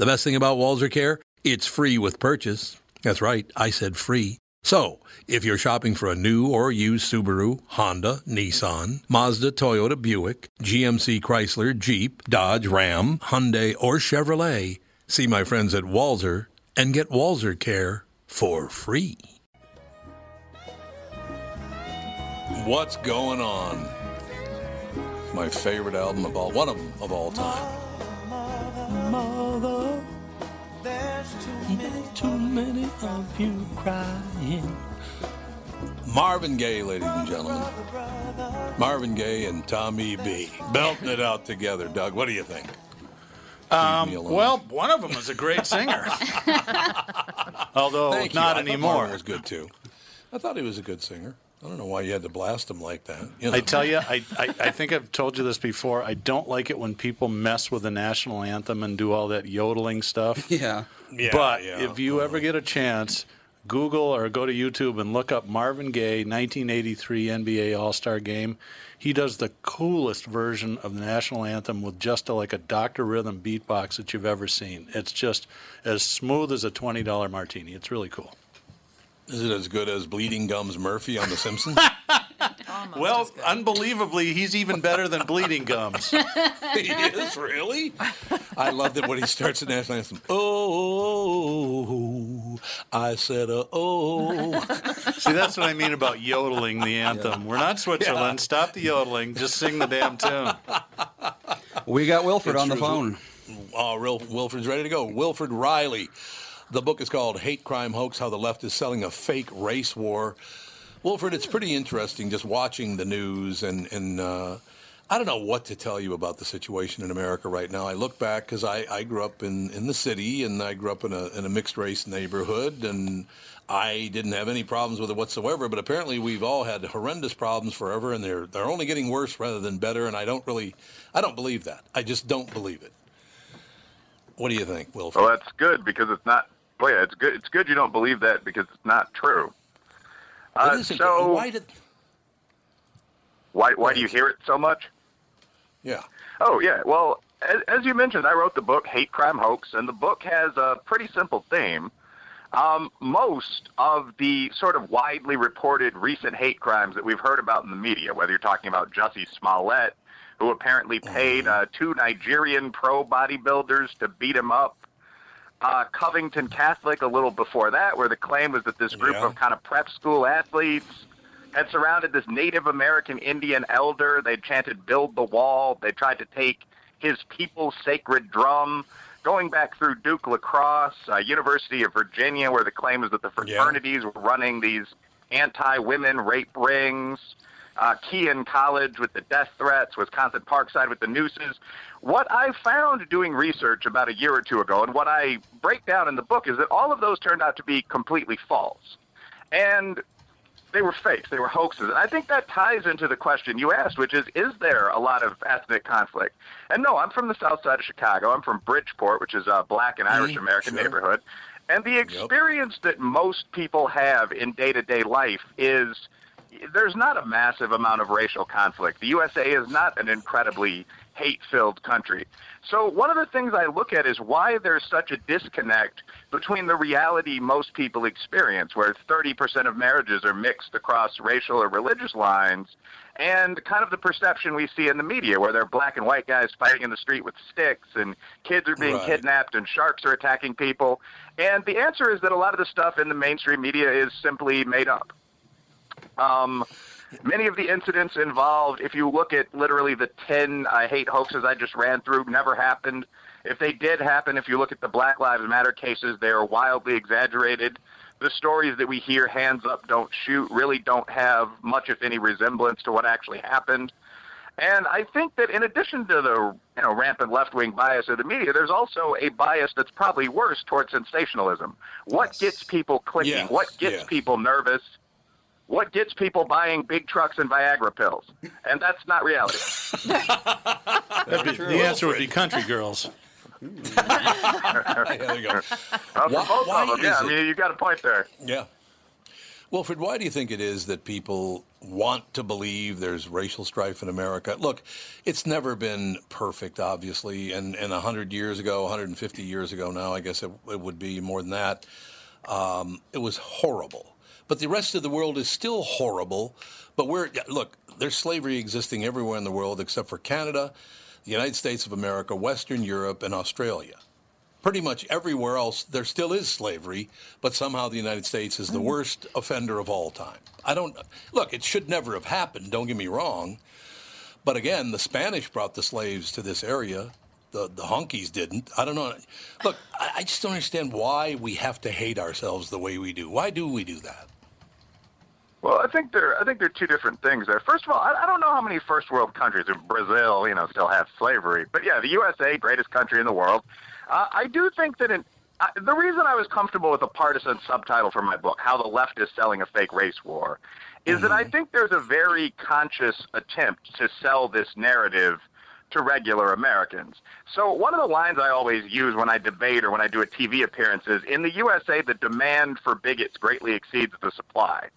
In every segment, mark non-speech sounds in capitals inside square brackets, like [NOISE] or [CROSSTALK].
The best thing about Walser Care, it's free with purchase. That's right, I said free. So, if you're shopping for a new or used Subaru, Honda, Nissan, Mazda, Toyota, Buick, GMC, Chrysler, Jeep, Dodge, Ram, Hyundai, or Chevrolet, see my friends at Walser and get Walser Care for free. What's going on? My favorite album of all, one of them of all time. Many, too many of you crying. Marvin Gaye, ladies and gentlemen. Marvin Gaye and Tommy B. Belting it out together. Doug, what do you think? Um, well, one of them was a great singer. [LAUGHS] Although Thank you. not I thought anymore. Marvin was good too. I thought he was a good singer. I don't know why you had to blast them like that. You know. I tell you, I, I, I think I've told you this before. I don't like it when people mess with the national anthem and do all that yodeling stuff. [LAUGHS] Yeah. Yeah, but yeah. if you ever uh-huh. get a chance, Google or go to YouTube and look up Marvin Gaye 1983 NBA All Star Game. He does the coolest version of the national anthem with just a, like a Dr. Rhythm beatbox that you've ever seen. It's just as smooth as a $20 martini. It's really cool. Is it as good as Bleeding Gums Murphy on The Simpsons? [LAUGHS] Well, unbelievably, he's even better than Bleeding Gums. [LAUGHS] he is really. I love that when he starts the national anthem. Oh, I said, uh, oh. See, that's what I mean about yodeling the anthem. We're not Switzerland. Stop the yodeling. Just sing the damn tune. We got Wilfred It's on the phone. Oh, real Wilfred's ready to go. Wilfred Reilly. The book is called Hate Crime Hoax How the Left is Selling a Fake Race War. Wilfred, it's pretty interesting just watching the news and, and uh, I don't know what to tell you about the situation in America right now. I look back because I, I grew up in, in the city and I grew up in a, in a mixed race neighborhood and I didn't have any problems with it whatsoever. But apparently we've all had horrendous problems forever and they're, they're only getting worse rather than better. And I don't really, I don't believe that. I just don't believe it. What do you think, Will? Well, that's good because it's not. Well, yeah, it's good. It's good you don't believe that because it's not true. Uh, so why did? Why why do you hear it so much? Yeah. Oh yeah. Well, as, as you mentioned, I wrote the book Hate Crime Hoax, and the book has a pretty simple theme. Um, most of the sort of widely reported recent hate crimes that we've heard about in the media, whether you're talking about Jussie Smollett who apparently paid uh, two Nigerian pro bodybuilders to beat him up. Uh, Covington Catholic, a little before that, where the claim was that this group Yeah. of kind of prep school athletes had surrounded this Native American Indian elder. They chanted, Build the Wall. They tried to take his people's sacred drum. Going back through Duke lacrosse, uh, University of Virginia, where the claim is that the fraternities were running these anti women rape rings uh, Kean College with the death threats, Wisconsin Parkside with the nooses. What I found doing research about a year or two ago, and what I break down in the book, is that all of those turned out to be completely false. And they were fakes, they were hoaxes. And I think that ties into the question you asked, which is is there a lot of ethnic conflict? And no, I'm from the south side of Chicago. I'm from Bridgeport, which is a black and Irish American sure. neighborhood. And the experience that most people have in day to day life is there's not a massive amount of racial conflict. The USA is not an incredibly hate filled country. So, one of the things I look at is why there's such a disconnect between the reality most people experience, where 30% of marriages are mixed across racial or religious lines, and kind of the perception we see in the media, where there are black and white guys fighting in the street with sticks, and kids are being Right. kidnapped, and sharks are attacking people. And the answer is that a lot of the stuff in the mainstream media is simply made up. Um, many of the incidents involved, if you look at literally the 10 I hate hoaxes I just ran through, never happened. If they did happen, if you look at the Black Lives Matter cases, they are wildly exaggerated. The stories that we hear, hands up, don't shoot, really don't have much, if any, resemblance to what actually happened. And I think that in addition to the you know rampant left wing bias of the media, there's also a bias that's probably worse towards sensationalism. What gets people clicking? Yes, What gets yes. people nervous? What gets people buying big trucks and Viagra pills? And that's not reality. [LAUGHS] The answer would be country girls. Yeah, there you go. Why- both why of them, is yeah. I mean, you got a point there. Yeah. Wilfred, why do you think it is that people want to believe there's racial strife in America? Look, it's never been perfect, obviously, and, and 100 years ago, 150 years ago now, I guess it, it would be more than that, um, it was horrible. But the rest of the world is still horrible. But we're, look, there's slavery existing everywhere in the world except for Canada, the United States of America, Western Europe, and Australia pretty much everywhere else there still is slavery, but somehow the United States is the mm. worst offender of all time. I don't look, it should never have happened, don't get me wrong. But again, the Spanish brought the slaves to this area. The the honkies didn't. I don't know. Look, I, I just don't understand why we have to hate ourselves the way we do. Why do we do that? Well, I think there. I think there are two different things there. First of all, I, I don't know how many first world countries, in Brazil, you know, still have slavery. But yeah, the USA, greatest country in the world. Uh, I do think that in, uh, the reason I was comfortable with a partisan subtitle for my book, "How the Left is Selling a Fake Race War," is that I think there's a very conscious attempt to sell this narrative to regular Americans. So one of the lines I always use when I debate or when I do a TV appearance is, "In the USA, the demand for bigots greatly exceeds the supply."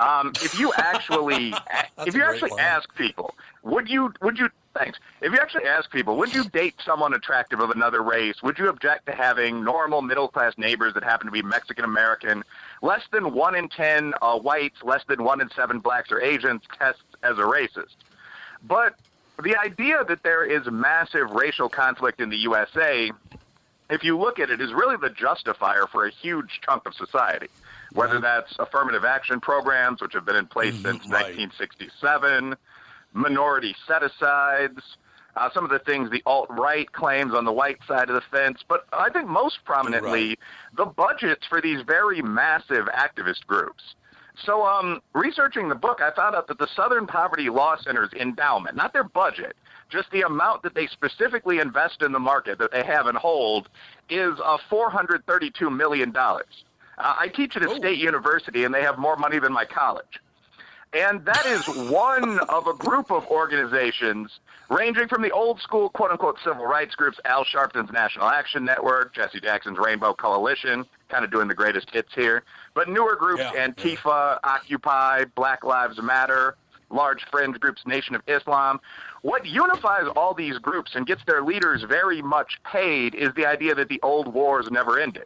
Um, if you actually, [LAUGHS] if you actually line. ask people, would you, would you, thanks. If you actually ask people, would you date someone attractive of another race? Would you object to having normal middle class neighbors that happen to be Mexican American? Less than one in ten uh, whites, less than one in seven blacks or Asians tests as a racist. But the idea that there is massive racial conflict in the USA if you look at it, is really the justifier for a huge chunk of society. Whether that's affirmative action programs, which have been in place since right. 1967, minority set asides, uh, some of the things the alt right claims on the white side of the fence, but I think most prominently, the budgets for these very massive activist groups. So, um, researching the book, I found out that the Southern Poverty Law Center's endowment, not their budget, just the amount that they specifically invest in the market that they have and hold, is uh, $432 million. Uh, I teach at a state university, and they have more money than my college. And that is one [LAUGHS] of a group of organizations ranging from the old school quote unquote civil rights groups, Al Sharpton's National Action Network, Jesse Jackson's Rainbow Coalition, kind of doing the greatest hits here, but newer groups, Yeah, Antifa, Occupy, Black Lives Matter, large fringe groups, Nation of Islam. What unifies all these groups and gets their leaders very much paid is the idea that the old wars never ended.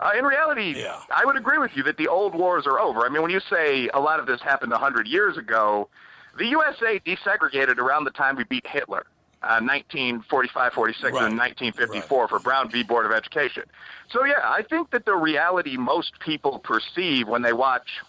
Uh, in reality, Yeah. I would agree with you that the old wars are over. I mean, when you say a lot of this happened 100 years ago, the USA desegregated around the time we beat Hitler. Uh, 1945, 46, Right. and 1954 for Brown v. Board of Education. So, yeah, I think that the reality most people perceive when they watch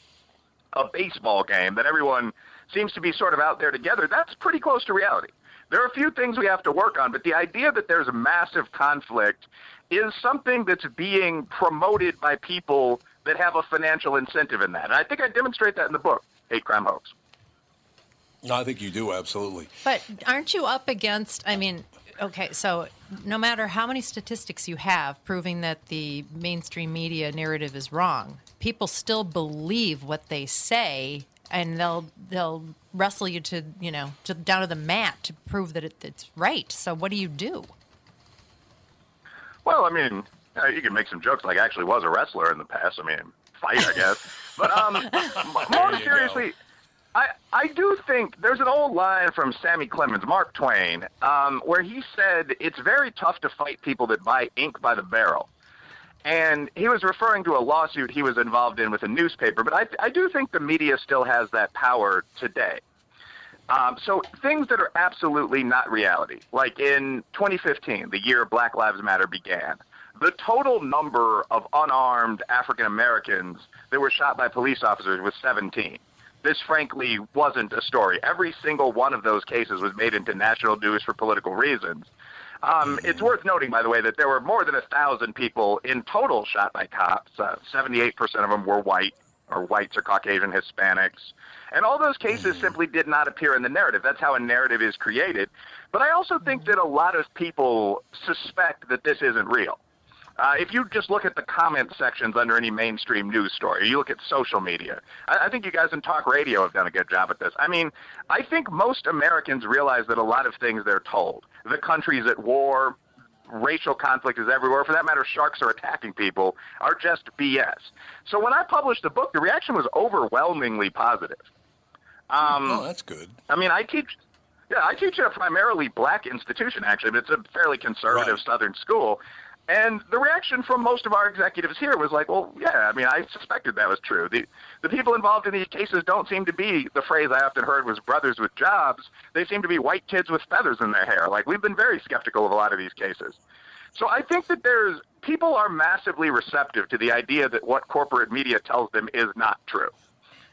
a baseball game that everyone seems to be sort of out there together, that's pretty close to reality. There are a few things we have to work on, but the idea that there's a massive conflict is something that's being promoted by people that have a financial incentive in that. And I think I demonstrate that in the book, Hate Crime Hoax. No, I think you do absolutely. But aren't you up against? I mean, okay, so no matter how many statistics you have proving that the mainstream media narrative is wrong, people still believe what they say, and they'll they'll wrestle you to you know to, down to the mat to prove that it, it's right. So what do you do? Well, I mean, you can make some jokes like I actually was a wrestler in the past. I mean, fight, I guess. But um, [LAUGHS] more seriously, I, I do think there's an old line from Sammy Clemens, Mark Twain, um, where he said it's very tough to fight people that buy ink by the barrel. And he was referring to a lawsuit he was involved in with a newspaper, but I, I do think the media still has that power today. Um, so things that are absolutely not reality, like in 2015, the year Black Lives Matter began, the total number of unarmed African Americans that were shot by police officers was 17. This, frankly, wasn't a story. Every single one of those cases was made into national news for political reasons. Um, it's worth noting, by the way, that there were more than a thousand people in total shot by cops. Uh, 78% of them were white, or whites or Caucasian Hispanics. And all those cases simply did not appear in the narrative. That's how a narrative is created. But I also think that a lot of people suspect that this isn't real. Uh, if you just look at the comment sections under any mainstream news story, you look at social media. I, I think you guys in talk radio have done a good job at this. I mean, I think most Americans realize that a lot of things they're told, the country's at war, racial conflict is everywhere. For that matter, sharks are attacking people, are just BS. So when I published the book, the reaction was overwhelmingly positive. Um, oh, that's good. I mean, I teach. Yeah, I teach at a primarily black institution, actually, but it's a fairly conservative Right. Southern school. And the reaction from most of our executives here was like, "Well, yeah, I mean, I suspected that was true. The the people involved in these cases don't seem to be the phrase I often heard was brothers with jobs. They seem to be white kids with feathers in their hair. Like we've been very skeptical of a lot of these cases. So I think that there's people are massively receptive to the idea that what corporate media tells them is not true.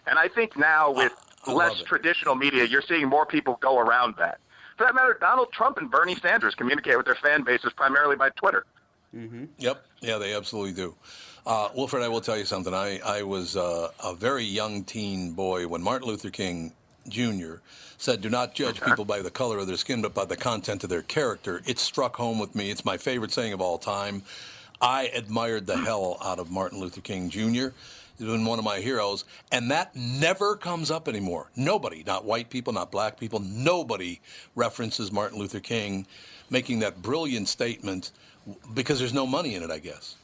And I think now ah, with I less traditional media, you're seeing more people go around that. For that matter, Donald Trump and Bernie Sanders communicate with their fan bases primarily by Twitter. Yep. Yeah, they absolutely do. Uh, Wilfred, I will tell you something. I, I was uh, a very young teen boy when Martin Luther King Jr. said, Do not judge people by the color of their skin, but by the content of their character. It struck home with me. It's my favorite saying of all time. I admired the hell out of Martin Luther King Jr. He's been one of my heroes, and that never comes up anymore. Nobody, not white people, not black people, nobody references Martin Luther King making that brilliant statement because there's no money in it, I guess.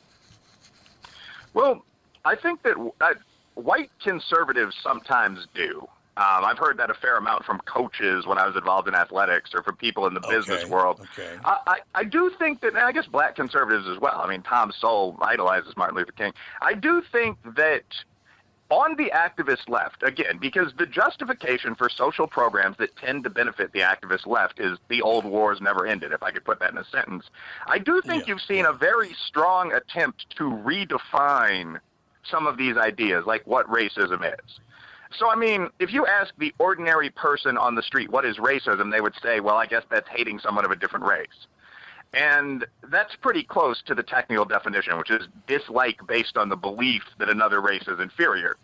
Well, I think that uh, white conservatives sometimes do. Um, I've heard that a fair amount from coaches when I was involved in athletics or from people in the business world. okay. I, I, I do think that, and I guess black conservatives as well. I mean, Tom Sowell idolizes Martin Luther King. I do think that on the activist left, again, because the justification for social programs that tend to benefit the activist left is the old wars never ended, if I could put that in a sentence. I do think Yeah, you've seen a very strong attempt to redefine some of these ideas, like what racism is. So, I mean, if you ask the ordinary person on the street what is racism, they would say, well, I guess that's hating someone of a different race. And that's pretty close to the technical definition, which is dislike based on the belief that another race is inferior.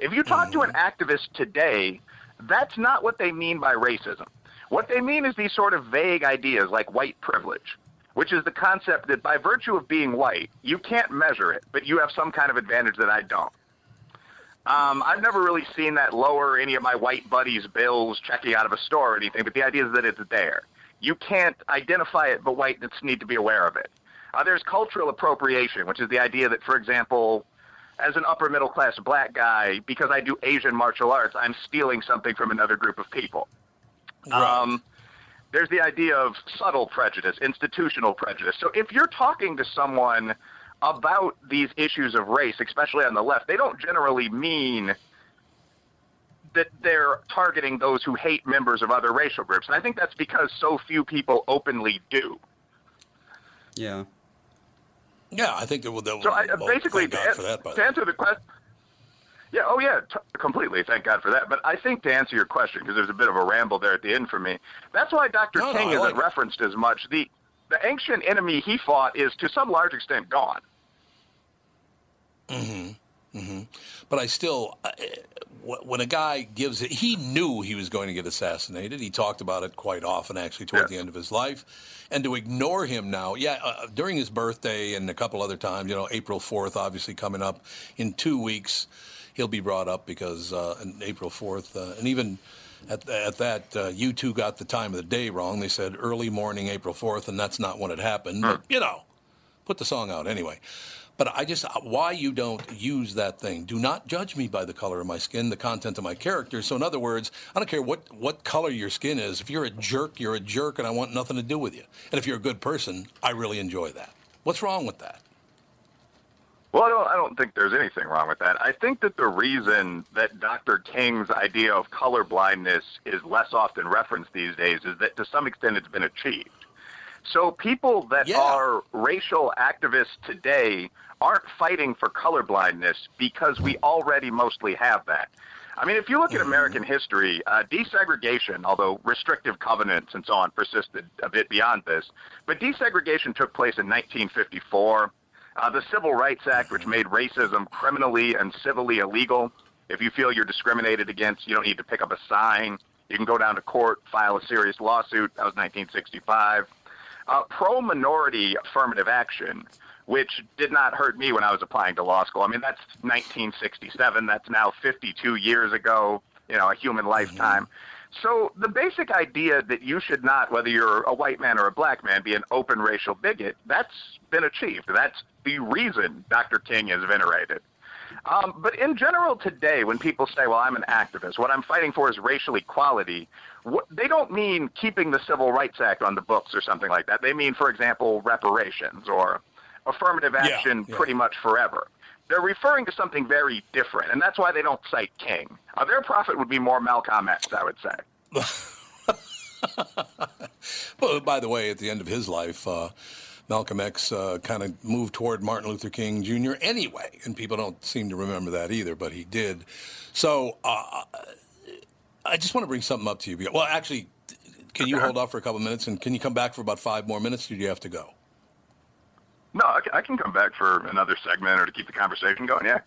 If you talk to an activist today, that's not what they mean by racism. What they mean is these sort of vague ideas like white privilege, which is the concept that by virtue of being white, you can't measure it, but you have some kind of advantage that I don't. Um, I've never really seen that lower any of my white buddies' bills checking out of a store or anything, but the idea is that it's there. You can't identify it, but whites need to be aware of it. Uh, there's cultural appropriation, which is the idea that, for example, as an upper middle class black guy, because I do Asian martial arts, I'm stealing something from another group of people. Right. Um, there's the idea of subtle prejudice, institutional prejudice. So if you're talking to someone about these issues of race, especially on the left, they don't generally mean that they're targeting those who hate members of other racial groups. And I think that's because so few people openly do. Yeah. Yeah, I think that will. So I, well, basically, thank God for that. By to answer the question, yeah, oh yeah, t- completely. Thank God for that. But I think to answer your question, because there's a bit of a ramble there at the end for me, that's why Dr. No, no, King I isn't like it. referenced as much. The the ancient enemy he fought is to some large extent gone. Hmm. Hmm. But I still, wh- when a guy gives it, he knew he was going to get assassinated. He talked about it quite often, actually, toward the end of his life. And to ignore him now, yeah, uh, during his birthday and a couple other times, you know, April 4th, obviously coming up in two weeks, he'll be brought up because uh, on April 4th, uh, and even at, at that, uh, U2 got the time of the day wrong. They said early morning, April 4th, and that's not when it happened. But, you know, put the song out anyway. But I just, uh, why you don't use that thing? Do not judge me by the color of my skin, the content of my character. So, in other words, I don't care what, what color your skin is. If you're a jerk, you're a jerk, and I want nothing to do with you. And if you're a good person, I really enjoy that. What's wrong with that? Well, I don't, I don't think there's anything wrong with that. I think that the reason that Dr. King's idea of color blindness is less often referenced these days is that to some extent it's been achieved. So people that Yeah. are racial activists today aren't fighting for colorblindness because we already mostly have that. I mean, if you look at American history, uh, desegregation, although restrictive covenants and so on persisted a bit beyond this, but desegregation took place in 1954. Uh, the Civil Rights Act, which made racism criminally and civilly illegal. If you feel you're discriminated against, you don't need to pick up a sign. You can go down to court, file a serious lawsuit. That was 1965. Uh, Pro minority affirmative action, which did not hurt me when I was applying to law school. I mean, that's 1967. That's now 52 years ago, you know, a human lifetime. So the basic idea that you should not, whether you're a white man or a black man, be an open racial bigot, that's been achieved. That's the reason Dr. King is venerated. Um, but in general, today, when people say, well, I'm an activist, what I'm fighting for is racial equality, what, they don't mean keeping the Civil Rights Act on the books or something like that. They mean, for example, reparations or affirmative Yeah, action yeah. pretty much forever. They're referring to something very different, and that's why they don't cite King. Uh, their prophet would be more Malcolm X, I would say. [LAUGHS] Well, by the way, at the end of his life, uh, Malcolm X uh, kind of moved toward Martin Luther King Jr. anyway, and people don't seem to remember that either, but he did. So uh, I just want to bring something up to you. Well, actually, can you hold off for a couple minutes, and can you come back for about five more minutes, or do you have to go? No, I can, I can come back for another segment or to keep the conversation going, yeah.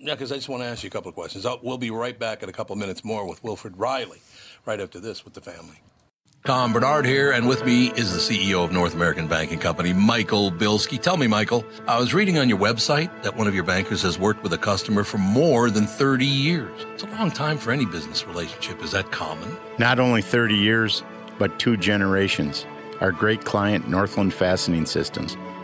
Yeah, because I just want to ask you a couple of questions. I'll, we'll be right back in a couple of minutes more with Wilfred Reilly, right after this with the family. Tom Barnard here, and with me is the CEO of North American Banking Company, Michael Bilski. Tell me, Michael, I was reading on your website that one of your bankers has worked with a customer for more than 30 years. It's a long time for any business relationship. Is that common? Not only 30 years, but two generations. Our great client, Northland Fastening Systems.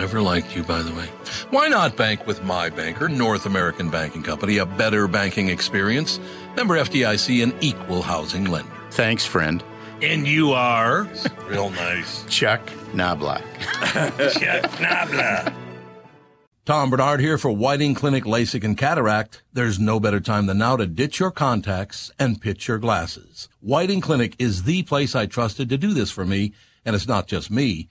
I never liked you, by the way. Why not bank with my banker, North American Banking Company, a better banking experience? Member FDIC, an equal housing lender. Thanks, friend. And you are? [LAUGHS] Real nice. Chuck Knobloch. [LAUGHS] Chuck Nabla. Tom Barnard here for Whiting Clinic LASIK and Cataract. There's no better time than now to ditch your contacts and pitch your glasses. Whiting Clinic is the place I trusted to do this for me, and it's not just me.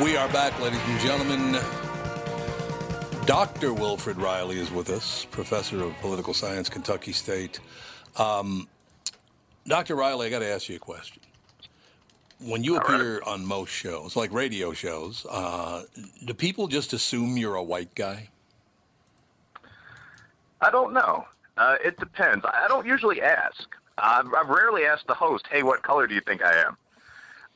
We are back, ladies and gentlemen. Dr. Wilfred Reilly is with us, professor of political science, Kentucky State. Um, Dr. Reilly, I got to ask you a question. When you appear on most shows, like radio shows, uh, do people just assume you're a white guy? I don't know. Uh, it depends. I don't usually ask. I've, I've rarely asked the host, "Hey, what color do you think I am?"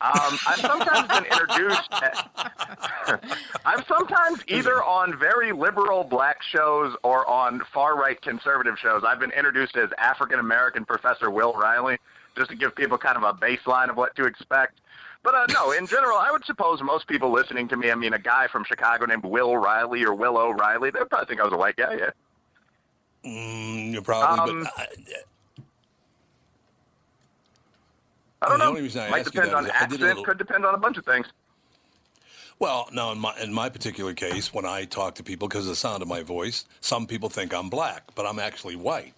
Um, I've sometimes been introduced. [LAUGHS] [LAUGHS] I've sometimes either on very liberal black shows or on far right conservative shows. I've been introduced as African American Professor Will Reilly, just to give people kind of a baseline of what to expect. But uh, no, in general, I would suppose most people listening to me, I mean, a guy from Chicago named Will Reilly or Will O'Reilly, they'd probably think I was a white guy. Yeah. Mm, you're probably, Um, but I, I don't The know. only reason I Might depend on is I did a accent. little- Could depend on a bunch of things. Well, no, in my in my particular case, when I talk to people, because of the sound of my voice, some people think I'm black, but I'm actually white.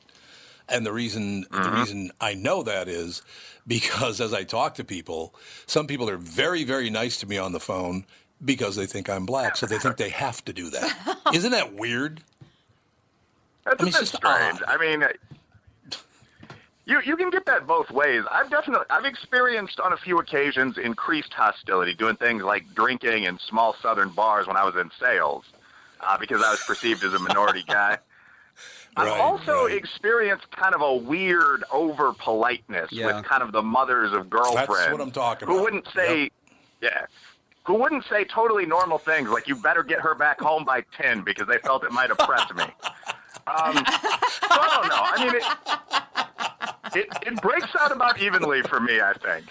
And the reason the Mm-hmm. reason I know that is because as I talk to people, some people are very very nice to me on the phone because they think I'm black, so they think they have to do that. [LAUGHS] Isn't that weird? That's I mean, a bit strange. odd. I mean, you you can get that both ways. I've definitely I've experienced on a few occasions increased hostility doing things like drinking in small southern bars when I was in sales uh, because I was perceived as a minority [LAUGHS] guy. I've Right, also right. experienced kind of a weird over politeness Yeah. with kind of the mothers of girlfriends. That's what I'm talking about. Who wouldn't say, yeah, who wouldn't say totally normal things like you better get her back home by ten because they felt it might oppress me. Um, so I don't know. I mean, it, [LAUGHS] it it breaks out about evenly for me, I think.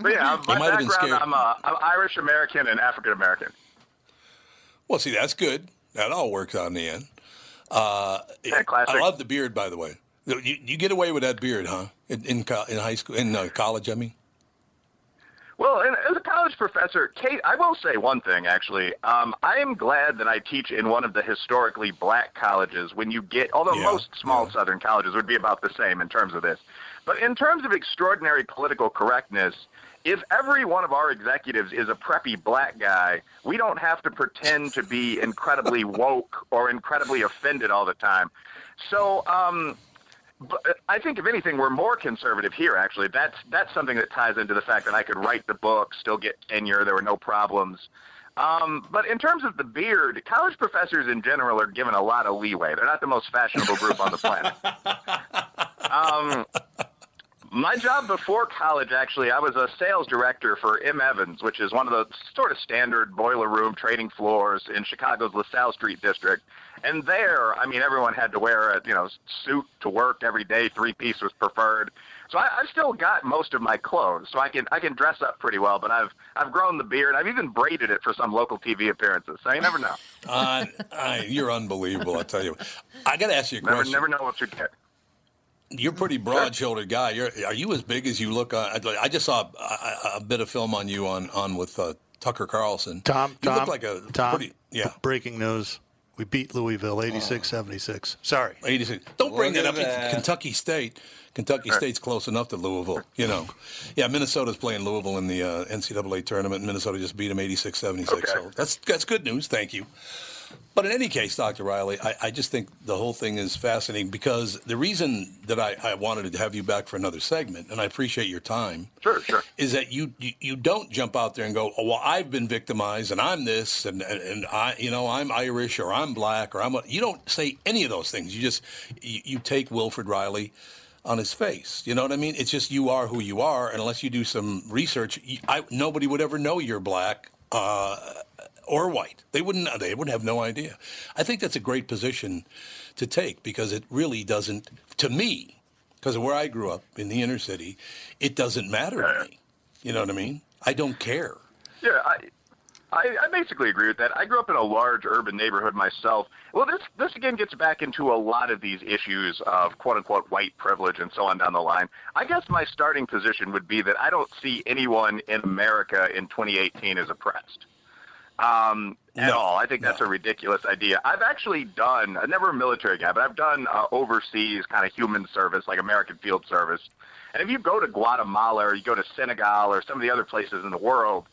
But yeah, my might have been background, I'm, uh, I'm Irish American and African American. Well, see, that's good. That all works out in the end. Uh, Yeah, classic. I love the beard, by the way. You, you get away with that beard, huh? In in, in high school, in uh, college, I mean. Well, and as a college professor, Kate, I will say one thing actually. Um, I am glad that I teach in one of the historically black colleges. When you get, although Yeah, most small yeah. southern colleges would be about the same in terms of this, but in terms of extraordinary political correctness, if every one of our executives is a preppy black guy, we don't have to pretend to be incredibly woke or incredibly offended all the time. So, um, but uh, I think if anything, we're more conservative here. Actually, that's that's something that ties into the fact that I could write the book, still get tenure. There were no problems. Um, but in terms of the beard, college professors in general are given a lot of leeway. They're not the most fashionable group on the planet. [LAUGHS] Um, my job before college, actually, I was a sales director for M. Evans, which is one of the sort of standard boiler room trading floors in Chicago's LaSalle Street district. And there, I mean, everyone had to wear a you know suit to work every day. Three piece was preferred. So I, I've still got most of my clothes, so I can I can dress up pretty well. But I've I've grown the beard. I've even braided it for some local TV appearances. So you never know. [LAUGHS] Uh, I, you're unbelievable, I tell you. I got to ask you a Never question. never know what you get. You're a pretty broad-shouldered guy. You're, are you as big as you look? Uh, I I just saw a, a, a bit of film on you on on with uh, Tucker Carlson. Tom, you Tom, look like a Tom, pretty yeah. breaking news. We beat Louisville 86 76. Sorry. 86. Don't bring Look that up. that. Kentucky State. Kentucky State's close enough to Louisville, you know. Yeah, Minnesota's playing Louisville in the uh, NCAA tournament. and Minnesota just beat them 86-76. Okay. So that's that's good news. Thank you. But in any case, Dr. Reilly, I, I, just think the whole thing is fascinating because the reason that I, I, wanted to have you back for another segment, and I appreciate your time, sure, sure, is that you, you, you don't jump out there and go, oh, well, I've been victimized and I'm this and, and, and I you know I'm Irish or I'm black or I'm a, you don't say any of those things. You just you, you take Wilfred Reilly on his face. You know what I mean? It's just you are who you are, and unless you do some research, I, nobody would ever know you're black. Uh, or white. They wouldn't. They would have no idea. I think that's a great position to take because it really doesn't. To me, because of where I grew up in the inner city, it doesn't matter to me. You know what I mean? I don't care. Yeah, I, I, I basically agree with that. I grew up in a large urban neighborhood myself. Well, this this again gets back into a lot of these issues of quote unquote white privilege and so on down the line. I guess my starting position would be that I don't see anyone in America in 2018 as oppressed um, at no, all. I think that's no. a ridiculous idea. I've actually done, I'm never a military guy, but I've done uh, overseas kind of human service, like American Field Service. And if you go to Guatemala or you go to Senegal or some of the other places in the world,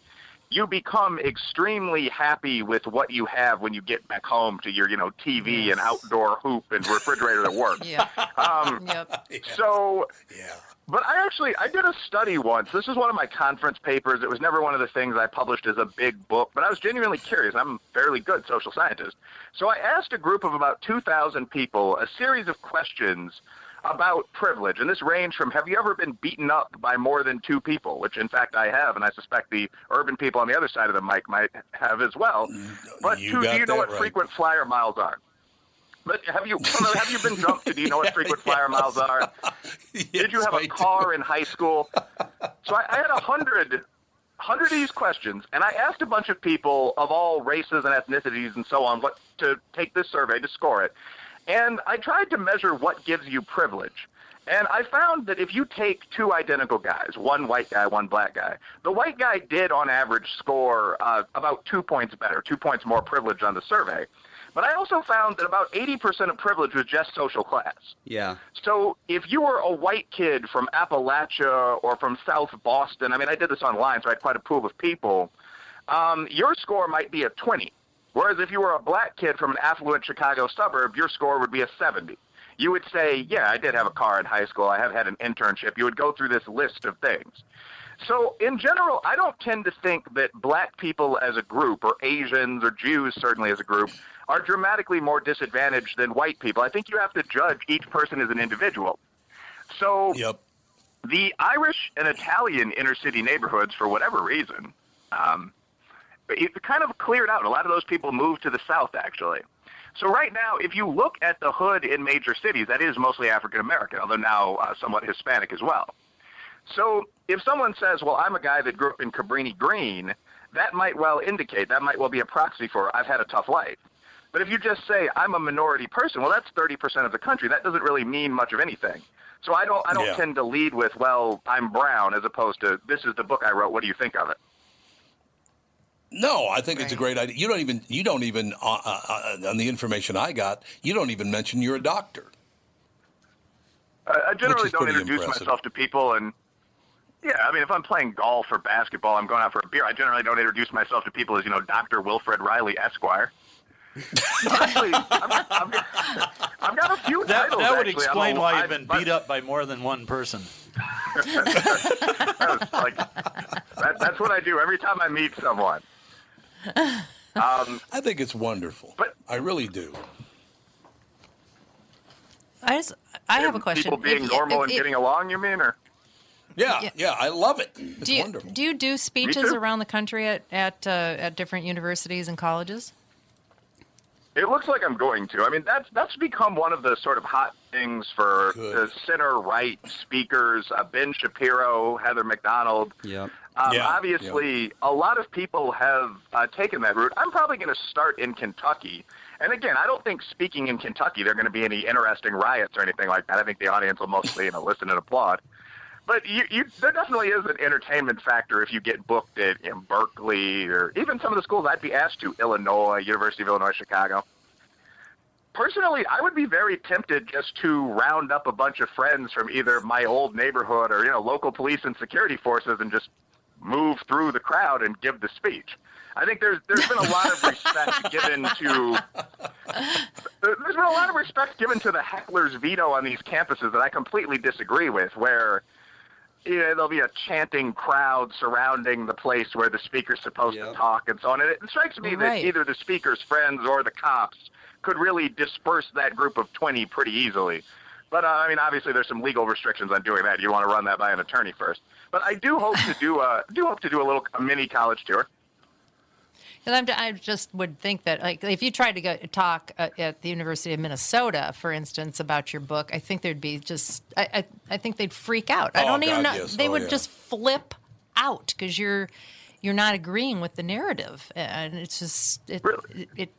you become extremely happy with what you have when you get back home to your, you know, TV yes. and outdoor hoop and refrigerator that works. [LAUGHS] yeah. Um, [LAUGHS] yep. So, yeah. But I actually I did a study once. This is one of my conference papers. It was never one of the things I published as a big book, but I was genuinely curious. I'm a fairly good social scientist. So I asked a group of about 2,000 people a series of questions about privilege, and this ranged from have you ever been beaten up by more than two people, which in fact I have, and I suspect the urban people on the other side of the mic might have as well. But you two, do you know what right. frequent flyer miles are? But have you have you been jumped? Do you know what [LAUGHS] frequent flyer miles are? yes, Did you have a car in high school? So I, I had a hundred hundred of these questions, and I asked a bunch of people of all races and ethnicities and so on what to take this survey to score it. And I tried to measure what gives you privilege. And I found that if you take two identical guys, one white guy, one black guy, the white guy did on average score uh, about two points better, two points more privilege on the survey. But I also found that about 80% of privilege was just social class. Yeah. So if you were a white kid from Appalachia or from South Boston, I mean, I did this online, so I had quite a pool of people, um, your score might be a 20. Whereas if you were a black kid from an affluent Chicago suburb, your score would be a 70. You would say, yeah, I did have a car in high school. I have had an internship. You would go through this list of things. So, in general, I don't tend to think that black people as a group, or Asians, or Jews certainly as a group, are dramatically more disadvantaged than white people. I think you have to judge each person as an individual. So, yep. the Irish and Italian inner city neighborhoods, for whatever reason, um, it kind of cleared out. A lot of those people moved to the south, actually. So right now, if you look at the hood in major cities, that is mostly African American, although now uh, somewhat Hispanic as well. So if someone says, well, I'm a guy that grew up in Cabrini Green, that might well indicate, that might well be a proxy for I've had a tough life. But if you just say I'm a minority person, well, that's 30% of the country. That doesn't really mean much of anything. So I don't I don't Yeah. tend to lead with, well, I'm brown, as opposed to this is the book I wrote. What do you think of it? No, I think it's a great idea. You don't even you don't even uh, uh, uh, on the information I got, you don't even mention you're a doctor. I, I generally don't introduce impressive. myself to people, and yeah, I mean, if I'm playing golf or basketball, I'm going out for a beer. I generally don't introduce myself to people as you know, Doctor Wilfred Reilly Esquire. [LAUGHS] Actually, I've, got- I've, got, I've got a few That, titles. that would actually. Explain a- why you've been but- beat up by more than one person. [LAUGHS] That's like that, that's what I do every time I meet someone. Um, I think it's wonderful. But- I really do. I just, I have a question. People being If- normal if- and if- getting along, you mean, or Yeah, Yeah. yeah, I love it. It's do you, wonderful. Do you do speeches around the country at at uh, at different universities and colleges? It looks like I'm going to. I mean, that's that's become one of the sort of hot things for Good. the center right speakers. Uh, ben Shapiro, Heather Mac Donald. Yep. Um, Yeah, obviously, a lot of people have uh, taken that route. I'm probably going to start in Kentucky. And again, I don't think speaking in Kentucky there are going to be any interesting riots or anything like that. I think the audience will mostly you know [LAUGHS] listen and applaud. But you, you, there definitely is an entertainment factor if you get booked at in Berkeley or even some of the schools I'd be asked to, Illinois, University of Illinois, Chicago. Personally, I would be very tempted just to round up a bunch of friends from either my old neighborhood or you know local police and security forces and just move through the crowd and give the speech. I think there's there's been a lot of respect [LAUGHS] given to there's been a lot of respect given to the heckler's veto on these campuses that I completely disagree with, where you know, there'll be a chanting crowd surrounding the place where the speaker's supposed to talk and so on. And it strikes me that either the speaker's friends or the cops could really disperse that group of 20 pretty easily. But uh, I mean, obviously, there's some legal restrictions on doing that. You want to run that by an attorney first. But I do hope to do a do hope to do a little a mini college tour. And I'm, I just would think that, like, if you tried to go talk uh, at the University of Minnesota, for instance, about your book, I think there'd be just, I, I, I think they'd freak out. I Oh, don't even God, know. yes. They Oh, would yeah. just flip out because you're, you're not agreeing with the narrative, and it's just, it, it, it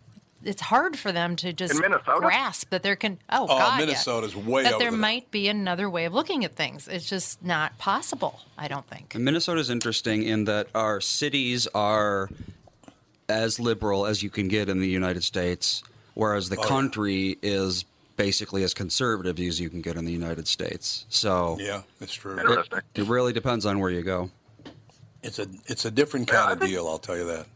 it's hard for them to just grasp that there can. Oh, Oh, God, yeah. Minnesota's way that over there that. might be another way of looking at things. It's just not possible. I don't think. And Minnesota's interesting in that our cities are as liberal as you can get in the United States, whereas the Oh, yeah. country is basically as conservative as you can get in the United States. So Yeah, it's true. Interesting. it, it really depends on where you go. It's a it's a different kind of deal. I'll tell you that.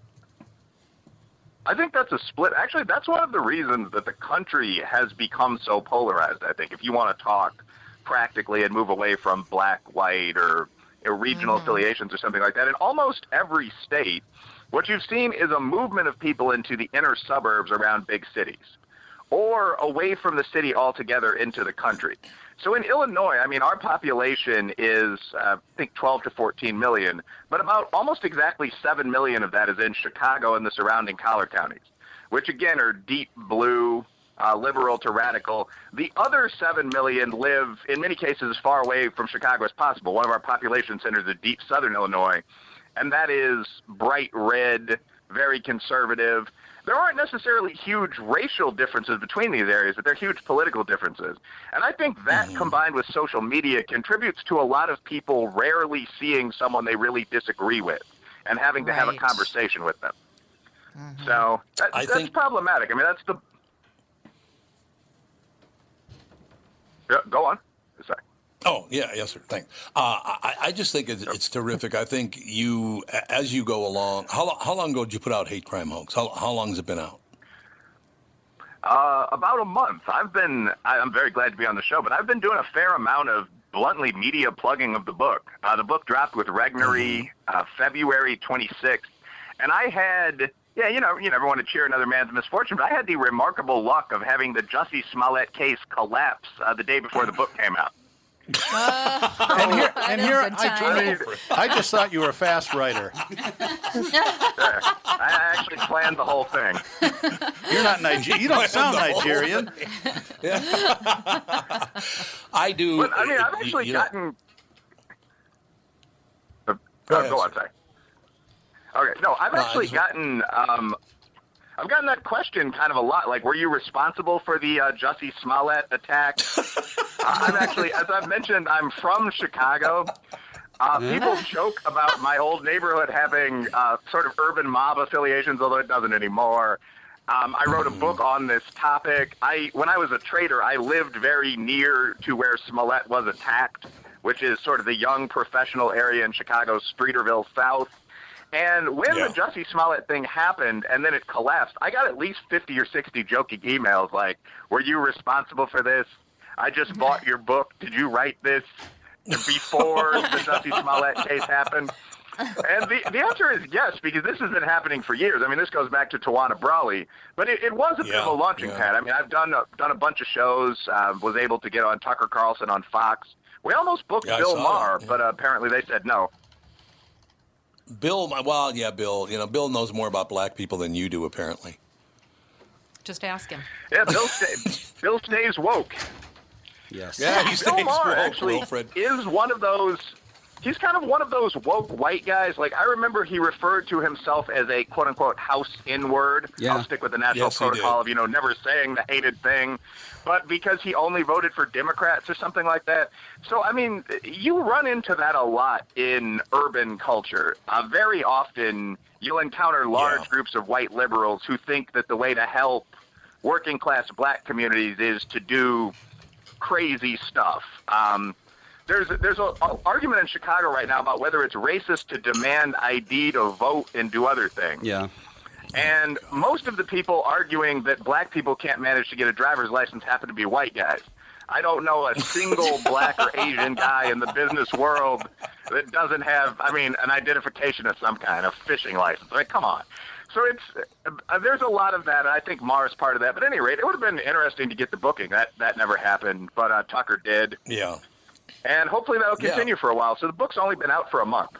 I think that's a split. Actually, that's one of the reasons that the country has become so polarized. I think if you want to talk practically and move away from black, white, or you know, regional mm-hmm. affiliations or something like that, in almost every state, what you've seen is a movement of people into the inner suburbs around big cities or away from the city altogether into the country. So in Illinois, I mean, our population is, uh, I think, 12 to 14 million, but about almost exactly 7 million of that is in Chicago and the surrounding collar counties, which again are deep blue, uh, liberal to radical. The other 7 million live, in many cases, as far away from Chicago as possible. One of our population centers is deep southern Illinois, and that is bright red, very conservative. There aren't necessarily huge racial differences between these areas, but there are huge political differences. And I think that mm-hmm. combined with social media contributes to a lot of people rarely seeing someone they really disagree with and having to have a conversation with them. Mm-hmm. So that, I that's think- problematic. I mean, that's the. Yeah, go on. Oh yeah, yes sir. Thanks. Uh, I, I just think it's, it's terrific. I think you, as you go along. How, how long ago did you put out Hate Crime Hoax? How, how long has it been out? Uh, about a month. I've been. I- I'm very glad to be on the show, but I've been doing a fair amount of bluntly media plugging of the book. Uh, the book dropped with Regnery uh, February 26th, and I had. Yeah, you know, you never want to cheer another man's misfortune, but I had the remarkable luck of having the Jussie Smollett case collapse uh, the day before the book came out. And here, [LAUGHS] and here I, timing. I just thought you were a fast writer. [LAUGHS] I actually planned the whole thing. [LAUGHS] You're not Nigerian. You don't sound Nigerian. I do. But I mean, I've uh, actually you know- gotten. Uh, Go uh, ahead, go on, sorry. Okay, no, I've actually just- gotten. Um, I've gotten that question kind of a lot. Like, were you responsible for the uh, Jussie Smollett attack? [LAUGHS] uh, I'm actually, as I've mentioned, I'm from Chicago. Uh, people joke about my old neighborhood having uh, sort of urban mob affiliations, although it doesn't anymore. Um, I wrote a book on this topic. I, when I was a trader, I lived very near to where Smollett was attacked, which is sort of the young professional area in Chicago's Streeterville South. And when Yeah. the Jussie Smollett thing happened and then it collapsed, I got at least 50 or 60 joking emails like, Were you responsible for this? I just bought your book. Did you write this before the [LAUGHS] Jussie Smollett case happened? And the, the answer is yes, because this has been happening for years. I mean, this goes back to Tawana Brawley, but it, it was a bit of a launching yeah. pad. I mean, I've done a, done a bunch of shows, uh, was able to get on Tucker Carlson on Fox. We almost booked Yeah, Bill Maher, yeah. but uh, apparently they said no. Bill, well, yeah, Bill. You know, Bill knows more about black people than you do, apparently. Just ask him. Yeah, Bill, stay, [LAUGHS] Bill stays woke. Yes. Yeah, he Bill stays Maher woke, actually Wilfred. is one of those. He's kind of one of those woke white guys. Like I remember, he referred to himself as a quote unquote house inward. Yeah. I'll stick with the national Yes, protocol of you know never saying the hated thing, but because he only voted for Democrats or something like that. So I mean, you run into that a lot in urban culture. Uh, very often, you'll encounter large Yeah. groups of white liberals who think that the way to help working class black communities is to do crazy stuff. Um, there's there's an argument in Chicago right now about whether it's racist to demand ID to vote and do other things. Yeah. And most of the people arguing that black people can't manage to get a driver's license happen to be white guys. I don't know a single [LAUGHS] black or Asian guy in the business world that doesn't have, I mean, an identification of some kind, a fishing license. Mean, come on. So it's uh, there's a lot of that. and I think Maher's part of that. But at any rate, it would have been interesting to get the booking. That that never happened, but uh, Tucker did, Yeah. And hopefully that'll Yeah. continue for a while. So the book's only been out for a month.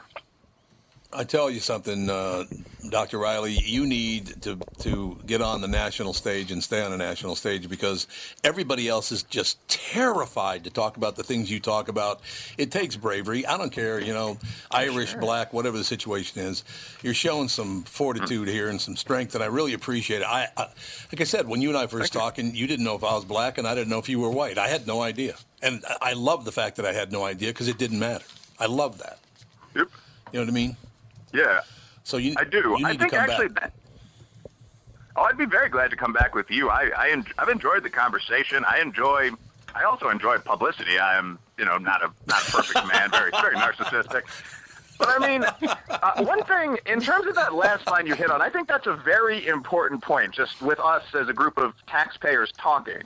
I tell you something, uh, Dr. Reilly, you need to to get on the national stage and stay on the national stage because everybody else is just terrified to talk about the things you talk about. It takes bravery. I don't care, you know, Irish, black, whatever the situation is. You're showing some fortitude here and some strength, and I really appreciate it. I, I like I said, when you and I first talking, you didn't know if I was black, and I didn't know if you were white. I had no idea, and I love the fact that I had no idea because it didn't matter. I love that. Yep. You know what I mean? Yeah. So you, I do. You I think to come actually back. that. Oh, I'd be very glad to come back with you. I, I en- I've enjoyed the conversation. I enjoy. I also enjoy publicity. I am, you know, not a not a perfect man. Very very narcissistic. But I mean, uh, one thing in terms of that last line you hit on, I think that's a very important point. Just with us as a group of taxpayers talking,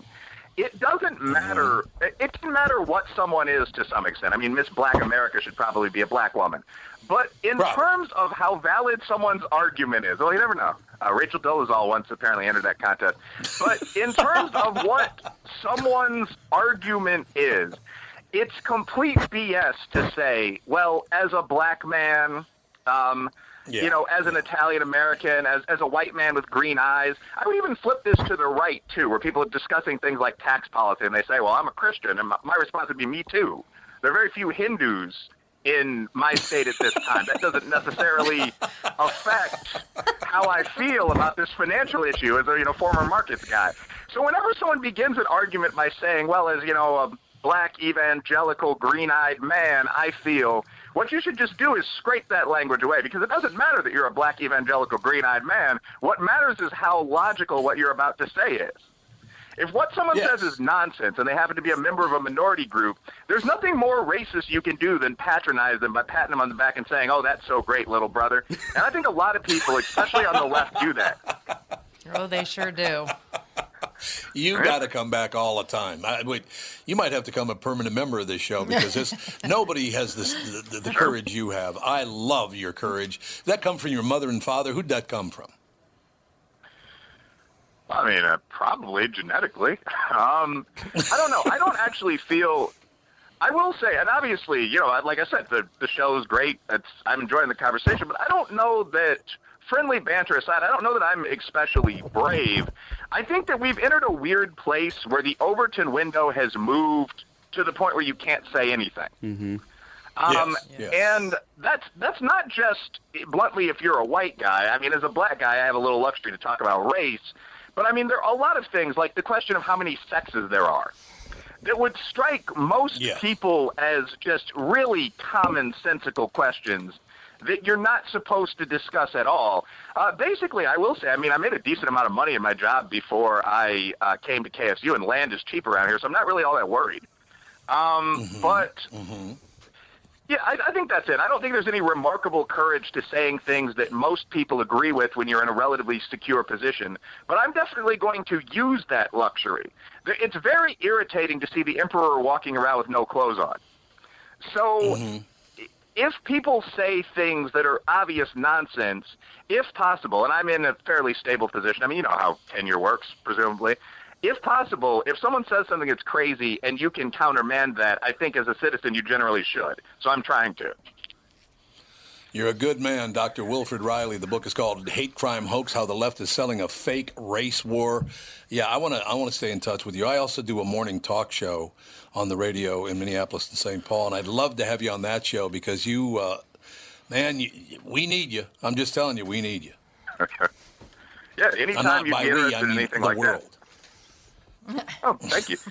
it doesn't matter. It it doesn't matter what someone is to some extent. I mean, Miss Black America should probably be a black woman. But in terms of how valid someone's argument is, well, you never know. Uh, Rachel Dolezal once apparently entered that contest. But in terms of [LAUGHS] what someone's argument is, it's complete BS to say, well, as a black man, um, Yeah. you know, as an Italian American, as, as a white man with green eyes, I would even flip this to the right, too, where people are discussing things like tax policy and they say, well, I'm a Christian, and my, my response would be, me too. There are very few Hindus in my state at this time. That doesn't necessarily [LAUGHS] affect how I feel about this financial issue as a you know former markets guy. So whenever someone begins an argument by saying, "Well, as you know, a black evangelical green-eyed man, I feel," what you should just do is scrape that language away because it doesn't matter that you're a black evangelical green-eyed man. What matters is how logical what you're about to say is. If what someone says is nonsense and they happen to be a member of a minority group, there's nothing more racist you can do than patronize them by patting them on the back and saying, "Oh, that's so great, little brother." And I think a lot of people, especially on the left, do that. Oh, they sure do. [LAUGHS] You got to come back all the time. I, wait, you might have to become a permanent member of this show [LAUGHS] because this, nobody has this the, the, courage you have. I love your courage. Did that come from your mother and father? Who'd that come from? I mean, uh, probably genetically. Um, I don't know. I don't actually feel. I will say, and obviously, you know, like I said, the the show is great. It's I'm enjoying the conversation, but I don't know that. Friendly banter aside, I don't know that I'm especially brave. I think that we've entered a weird place where the Overton window has moved to the point where you can't say anything. Mm-hmm. Um, Yes, yes. And that's that's not just bluntly if you're a white guy. I mean, as a black guy, I have a little luxury to talk about race. But I mean, there are a lot of things like the question of how many sexes there are that would strike most people as just really commonsensical questions that you're not supposed to discuss at all. Uh, basically, I will say, I mean, I made a decent amount of money in my job before I uh, came to KSU, and land is cheap around here, so I'm not really all that worried. Um, But yeah, I, I think that's it. I don't think there's any remarkable courage to saying things that most people agree with when you're in a relatively secure position. But I'm definitely going to use that luxury. It's very irritating to see the emperor walking around with no clothes on. So if people say things that are obvious nonsense, if possible, and I'm in a fairly stable position, I mean, you know how tenure works, presumably. If possible, if someone says something that's crazy and you can countermand that, I think as a citizen you generally should. So I'm trying to. You're a good man, Dr. Wilfred Reilly. The book is called Hate Crime Hoax: How the Left is Selling a Fake Race War. Yeah, I want to I want to stay in touch with you. I also do a morning talk show on the radio in Minneapolis and St. Paul, and I'd love to have you on that show because you, uh, man, you, we need you. I'm just telling you, we need you. Yeah, anytime by be we, I mean anything the like world. that. Oh, thank you. [LAUGHS]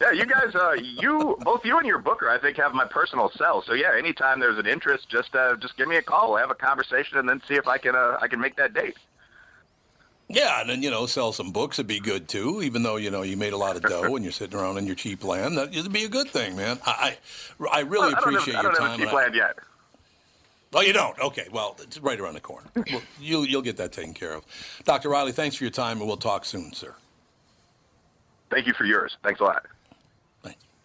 Yeah, you guys, uh, you both you and your booker, I think, have my personal cell. So yeah, anytime there's an interest, just uh, just give me a call. We'll have a conversation and then see if I can uh, I can make that date. Yeah, and then you know, sell some books would be good too. Even though you know you made a lot of dough and you're sitting around in your cheap land, that would be a good thing, man. I I, I really Well, I appreciate have, I your don't time. have a cheap and I- land yet. Oh, you don't? Okay. Well, it's right around the corner. Well, you'll you'll get that taken care of. Dr. Reilly, thanks for your time, and we'll talk soon, sir. Thank you for yours. Thanks a lot.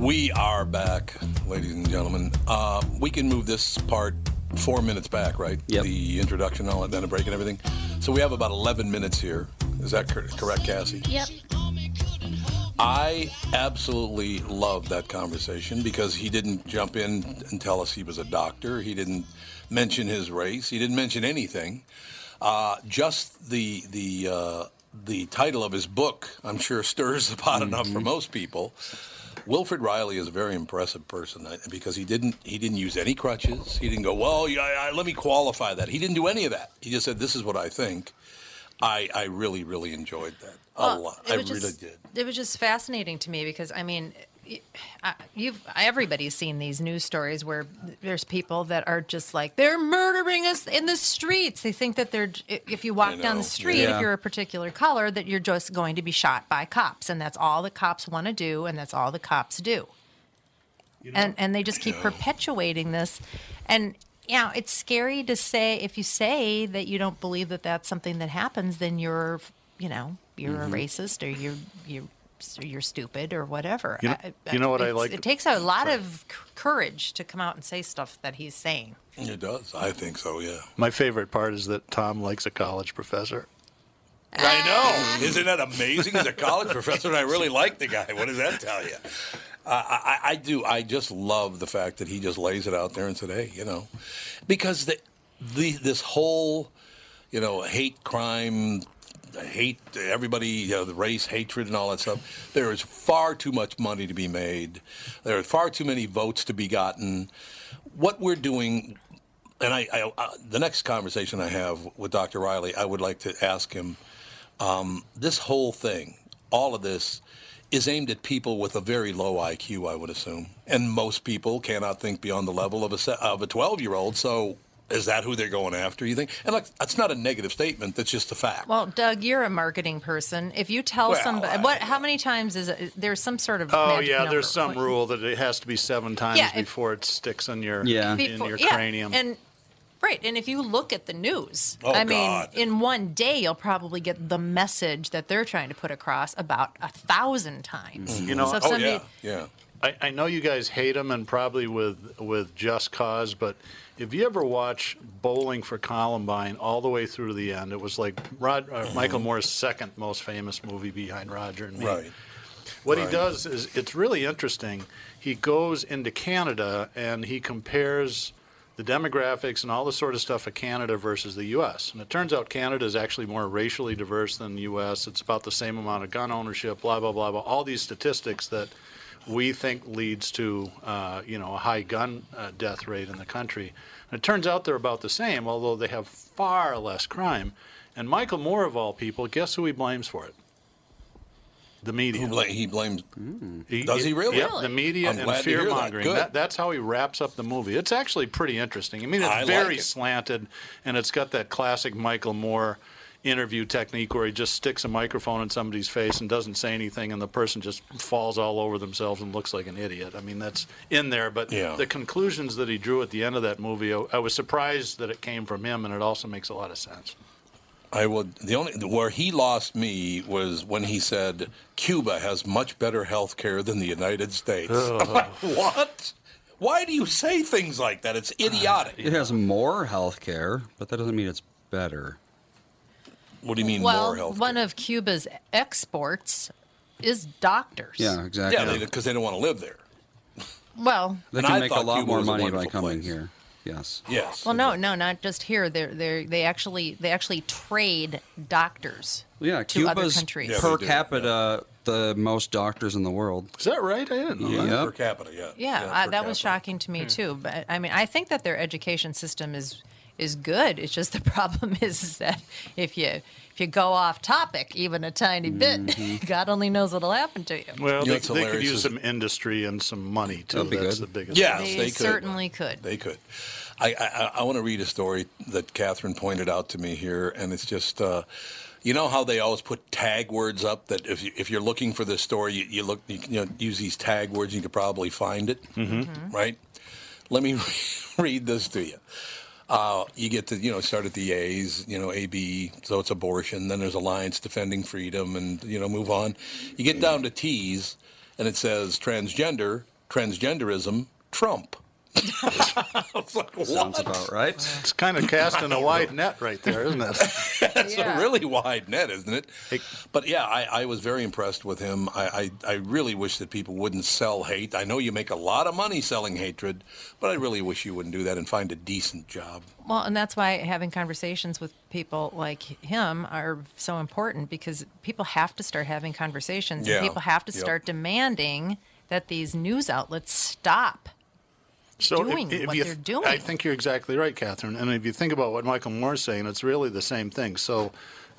We are back, ladies and gentlemen. Uh, we can move this part four minutes back, right? Yep. The introduction, all that, then a break and everything. So we have about 11 minutes here. Is that cor- correct, Cassie? Yep. I absolutely love that conversation because he didn't jump in and tell us he was a doctor. He didn't mention his race. He didn't mention anything. Uh, just the the uh, the title of his book, I'm sure, [LAUGHS] stirs the pot enough for most people. Wilfred Reilly is a very impressive person uh, because he didn't he didn't use any crutches. He didn't go, well, yeah, I, let me qualify that. He didn't do any of that. He just said, this is what I think. I, I really, really enjoyed that a Well, lot. I was really did. It was just fascinating to me because I mean, you've everybody's seen these news stories where there's people that are just like they're murdering us in the streets. They think that they're if you walk down know, the street yeah. if you're a particular color that you're just going to be shot by cops, and that's all the cops want to do, and that's all the cops do. and and they just keep perpetuating this, and. Yeah, it's scary to say if you say that you don't believe that that's something that happens, then you're, you know, you're Mhm. a racist or you're you or you're stupid or whatever. You know- I- you know what I like- It takes a lot of courage to come out and say stuff that he's saying. It does. I think so, yeah. My favorite part is that Tom likes a college professor. I know. Isn't that amazing? He's a college professor, and I really like the guy. What does that tell you? Uh, I, I do. I just love the fact that he just lays it out there and said, "Hey, you know," because the, the this whole, you know, hate crime, hate everybody, you know, the race hatred and all that stuff. There is far too much money to be made. There are far too many votes to be gotten. What we're doing and I, I uh, the next conversation I have with Dr. Reilly, I would like to ask him um, this whole thing, all of this, is aimed at people with a very low IQ, I would assume, and most people cannot think beyond the level of a of a twelve year old. So. Is that who they're going after? You think? And like, that's not a negative statement. That's just a fact. Well, Doug, you're a marketing person. If you tell Well, somebody, what? How many times is it? There's some sort of Oh magic yeah, number. there's some What- rule that it has to be seven times Yeah, it- before it sticks in your Yeah. in Before- your yeah, cranium. And right, and if you look at the news, Oh, I mean, God. in one day you'll probably get the message that they're trying to put across about a thousand times. Mm-hmm. You know, so oh, somebody, yeah. I, I know you guys hate him and probably with with just cause, but if you ever watch Bowling for Columbine all the way through to the end, it was like Rod, uh, Michael Moore's second most famous movie behind Roger and Me. Right. What Right. he does is it's really interesting. He goes into Canada and he compares the demographics and all the sort of stuff of Canada versus the U.S. And it turns out Canada is actually more racially diverse than the U.S. It's about the same amount of gun ownership, blah blah blah blah. All these statistics that we think leads to uh, you know a high gun uh, death rate in the country. And it turns out they're about the same, although they have far less crime. And Michael Moore, of all people, guess who he blames for it? The media. Who bla- he blames. He- Does he really? Yeah, the media I'm and glad to hear fear mongering. Good. That, that's how he wraps up the movie. It's actually pretty interesting. I mean, it's I like very it. slanted, and it's got that classic Michael Moore interview technique where he just sticks a microphone in somebody's face and doesn't say anything, and the person just falls all over themselves and looks like an idiot. I mean, that's in there, but Yeah. the conclusions that he drew at the end of that movie, I, I was surprised that it came from him, and it also makes a lot of sense. I would. The only where he lost me was when he said Cuba has much better health care than the United States. [LAUGHS] Like, what? Why do you say things like that? It's idiotic. It has more health care, but that doesn't mean it's better. What do you mean well, more health? one of Cuba's exports is doctors. Yeah, exactly. Yeah, because they, don't want to live there. Well, They can make a lot Cuba more money by coming place. here. Yes. Yes. well, no, no, not just here. They they they actually they actually trade doctors. Yeah, to other Cuba's countries. per capita the most doctors in the world. Is that right? I didn't know Yeah. that. per capita. Yeah. Yeah, per uh, that was shocking to me too. But I mean, I think that their education system is is good. It's just the [LAUGHS] problem is, is that if you if you go off topic even a tiny bit, [LAUGHS] God only knows what'll happen to you. Well, You they, they could use some industry and some money too. That'd be That's good. the biggest. Yes, they, they could. certainly could. They could. I, I, I want to read a story that Catherine pointed out to me here, and it's just, uh, you know how they always put tag words up that if, you, if you're looking for this story, you, you look, you, can, you know, use these tag words, you could probably find it, mm-hmm. right? Let me [LAUGHS] read this to you. Uh, you get to, you know, start at the A's, you know, AB, so it's abortion. Then there's Alliance Defending Freedom, and, you know, move on. You get down to T's, and it says transgender, transgenderism, Trump. [LAUGHS] I was like, what? Sounds about right. It's kind of casting a wide net right there, isn't it? [LAUGHS] That's Yeah. a really wide net, isn't it? But yeah, I, I was very impressed with him. I, I, I really wish that people wouldn't sell hate. I know you make a lot of money selling hatred, but I really wish you wouldn't do that and find a decent job. Well, and that's why having conversations with people like him are so important because people have to start having conversations Yeah. and people have to Yep. start demanding that these news outlets stop So doing what you they're doing. I think you're exactly right, Catherine. And if you think about what Michael Moore's saying, it's really the same thing. So,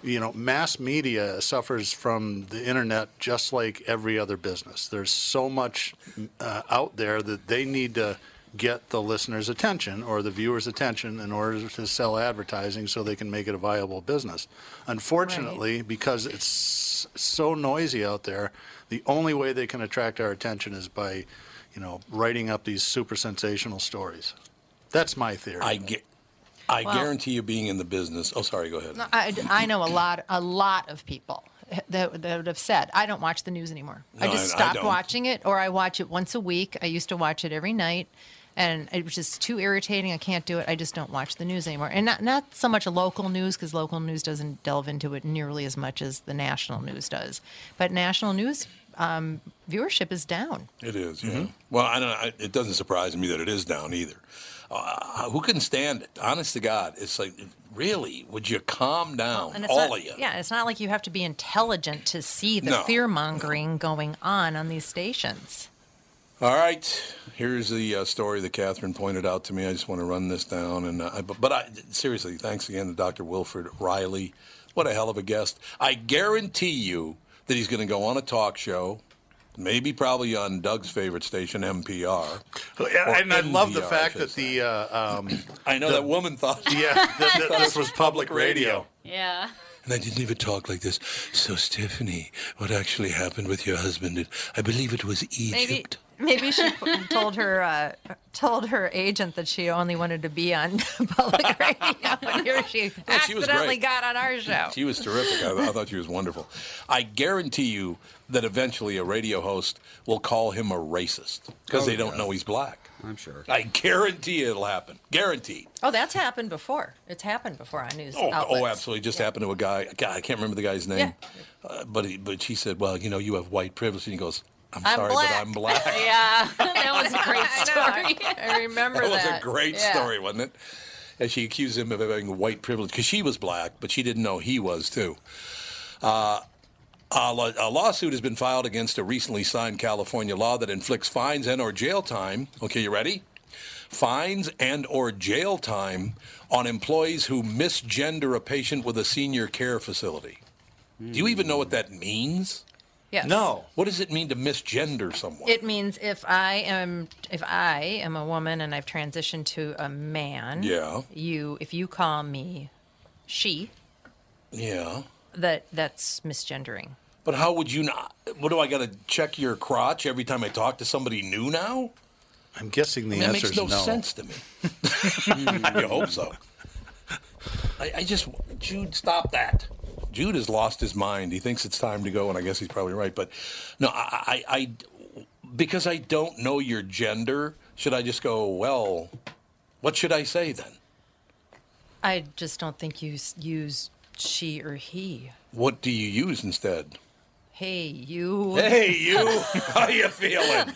you know, mass media suffers from the internet just like every other business. There's so much uh, out there that they need to get the listener's attention or the viewer's attention in order to sell advertising so they can make it a viable business. Unfortunately, because it's so noisy out there, the only way they can attract our attention is by, you know, writing up these super sensational stories. That's my theory. I, gu- I Well- guarantee you being in the business. Oh, sorry, go ahead. I, I know a lot a lot of people that, that have said I don't watch the news anymore. I No, just I- I stopped watching it, or I watch it once a week. I used to watch it every night, and it was just too irritating. I can't do it. I just don't watch the news anymore, and not not so much local news because local news doesn't delve into it nearly as much as the national news does. But national news um, viewership is down. It is, yeah. Well, I don't. I, it doesn't surprise me that it is down either. Uh, who can stand it? Honest to God, it's like, really? Would you calm down, And it's all not, of you? Yeah, it's not like you have to be intelligent to see the No. fear mongering going on on these stations. All right, here's the uh, story that Catherine pointed out to me. I just want to run this down, and uh, I- but, but I, seriously, thanks again to Dr. Wilfred Reilly. What a hell of a guest! I guarantee you that he's going to go on a talk show, maybe probably on Doug's favorite station, NPR. Yeah, and I love the fact that the uh, um, [CLEARS THROAT] I know that woman thought. [LAUGHS] yeah [LAUGHS] that, that this was public radio. Yeah. And I didn't even talk like this. So, Stephanie, what actually happened with your husband? I believe it was Egypt. maybe she [LAUGHS] told her uh, told her agent that she only wanted to be on [LAUGHS] public [LAUGHS] radio, and here she No, accidentally great. got on our show. She was terrific. I, I thought she was wonderful. I guarantee you that eventually a radio host will call him a racist because Oh, they don't yeah. know he's black. I'm sure. I guarantee it'll happen. Guaranteed. Oh, that's happened before. It's happened before on news Oh, outlets. oh, absolutely. Just happened to a guy. God, I can't remember the guy's name. Yeah. Uh, but he, but she said, "Well, you know, you have white privilege," and he goes, "I'm, I'm sorry, black. but I'm black." [LAUGHS] yeah, that [LAUGHS] that was a great story. I, remember that. [LAUGHS] that. was a great Yeah. story, wasn't it? And she accused him of having white privilege because she was black, but she didn't know he was too. Uh, a, law- a lawsuit has been filed against a recently signed California law that inflicts fines and or jail time. Okay, you ready? Fines and or jail time on employees who misgender a patient with a senior care facility. Do you even know what that means? Yes. No. What does it mean to misgender someone? It means if I am if I am a woman and I've transitioned to a man, Yeah. you if you call me she, yeah. that that's misgendering. But how would you not? What do I got to check your crotch every time I talk to somebody new now? I'm guessing the that answer makes is no, makes no. sense to me. [LAUGHS] [LAUGHS] I hope so. I, I just, Jude, stop that. Jude has lost his mind. He thinks it's time to go, and I guess he's probably right. But no, I, I, I because I don't know your gender, should I just go? Well, what should I say then? I just don't think you use she or he. What do you use instead? Hey, you. Hey, [LAUGHS] you. How are you feeling?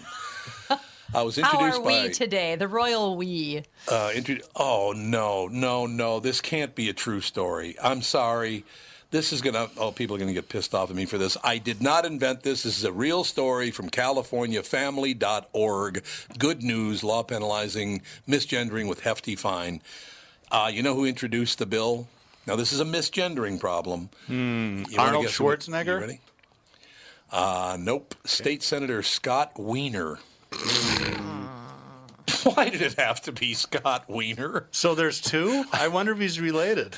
I was introduced How are by. we today? The royal we. Uh, intro- oh no, no, no! This can't be a true story. I'm sorry. This is gonna. Oh, people are gonna get pissed off at me for this. I did not invent this. This is a real story from CaliforniaFamily.org. Good news: law penalizing misgendering with hefty fine. Uh, you know who introduced the bill? Now this is a misgendering problem. Wanna Arnold Schwarzenegger? You ready? Uh, nope. State Senator Scott Wiener. [LAUGHS] Why did it have to be Scott Wiener? So there's two? [LAUGHS] I wonder if he's related.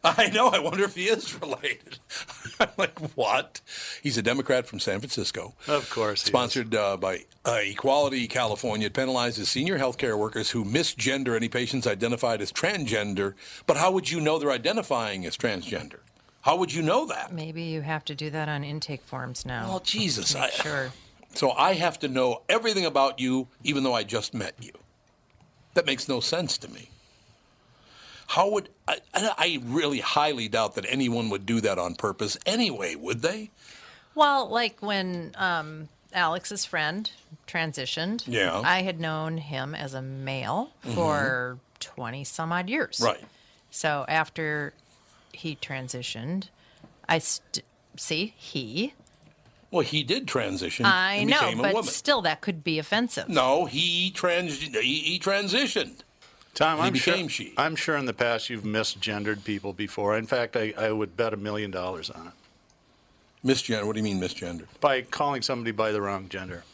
[LAUGHS] I know. I wonder if he is related. [LAUGHS] I'm like, what? He's a Democrat from San Francisco. Of course. he is. Sponsored uh, by uh, Equality California. It penalizes senior healthcare workers who misgender any patients identified as transgender. But how would you know they're identifying as transgender? How would you know that? Maybe you have to do that on intake forms now. Oh, Jesus. I- sure. So I have to know everything about you, even though I just met you. That makes no sense to me. How would I? I really highly doubt that anyone would do that on purpose anyway, would they? Well, like when um, Alex's friend transitioned, Yeah. I had known him as a male for 20 some odd years. Right. So after he transitioned, I st- see he. Well, he did transition. I know, but still, that could be offensive. no, he trans he, he transitioned. Tom, I'm sure, she. I'm sure in the past you've misgendered people before. In fact, I, I would bet a million dollars on it. Misgender. What do you mean misgendered? By calling somebody by the wrong gender.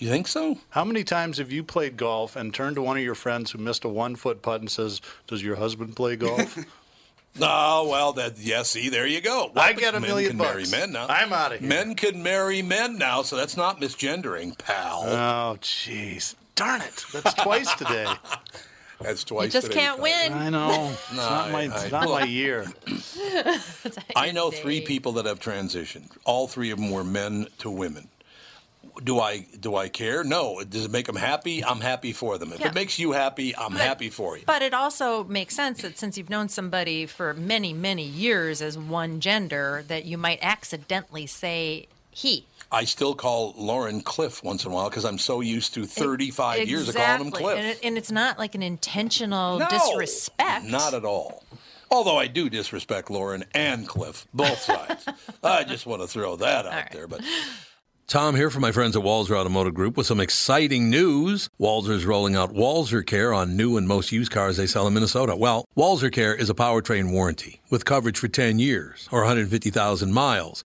You think so? How many times have you played golf and turned to one of your friends who missed a one foot putt and says, Does your husband play golf? [LAUGHS] Oh well, that yeah. See, there you go. I Well, get a men million can marry bucks. men now. I'm outta here. Men can marry men now, so that's not misgendering, pal. oh, jeez. Darn it. That's twice today. [LAUGHS] that's twice. You just today, can't win. I know. [LAUGHS] It's No, not my, I- it's not my [LAUGHS] year. [LAUGHS] I know three people that have transitioned. All three of them were men to women. Do I do I care? No. Does it make them happy? I'm happy for them. If Yeah. it makes you happy, I'm happy for you. But it also makes sense that since you've known somebody for many, many years as one gender, that you might accidentally say he. I still call Lauren Cliff once in a while because I'm so used to 35 years of calling him Cliff. And, it, and it's not like an intentional No, disrespect. Not at all. Although I do disrespect Lauren and Cliff, both [LAUGHS] sides. I just want to throw that out there. But Tom here from my friends at Walser Automotive Group with some exciting news. Walser's rolling out Walser Care on new and most used cars they sell in Minnesota. Well, Walser Care is a powertrain warranty with coverage for 10 years or 150,000 miles.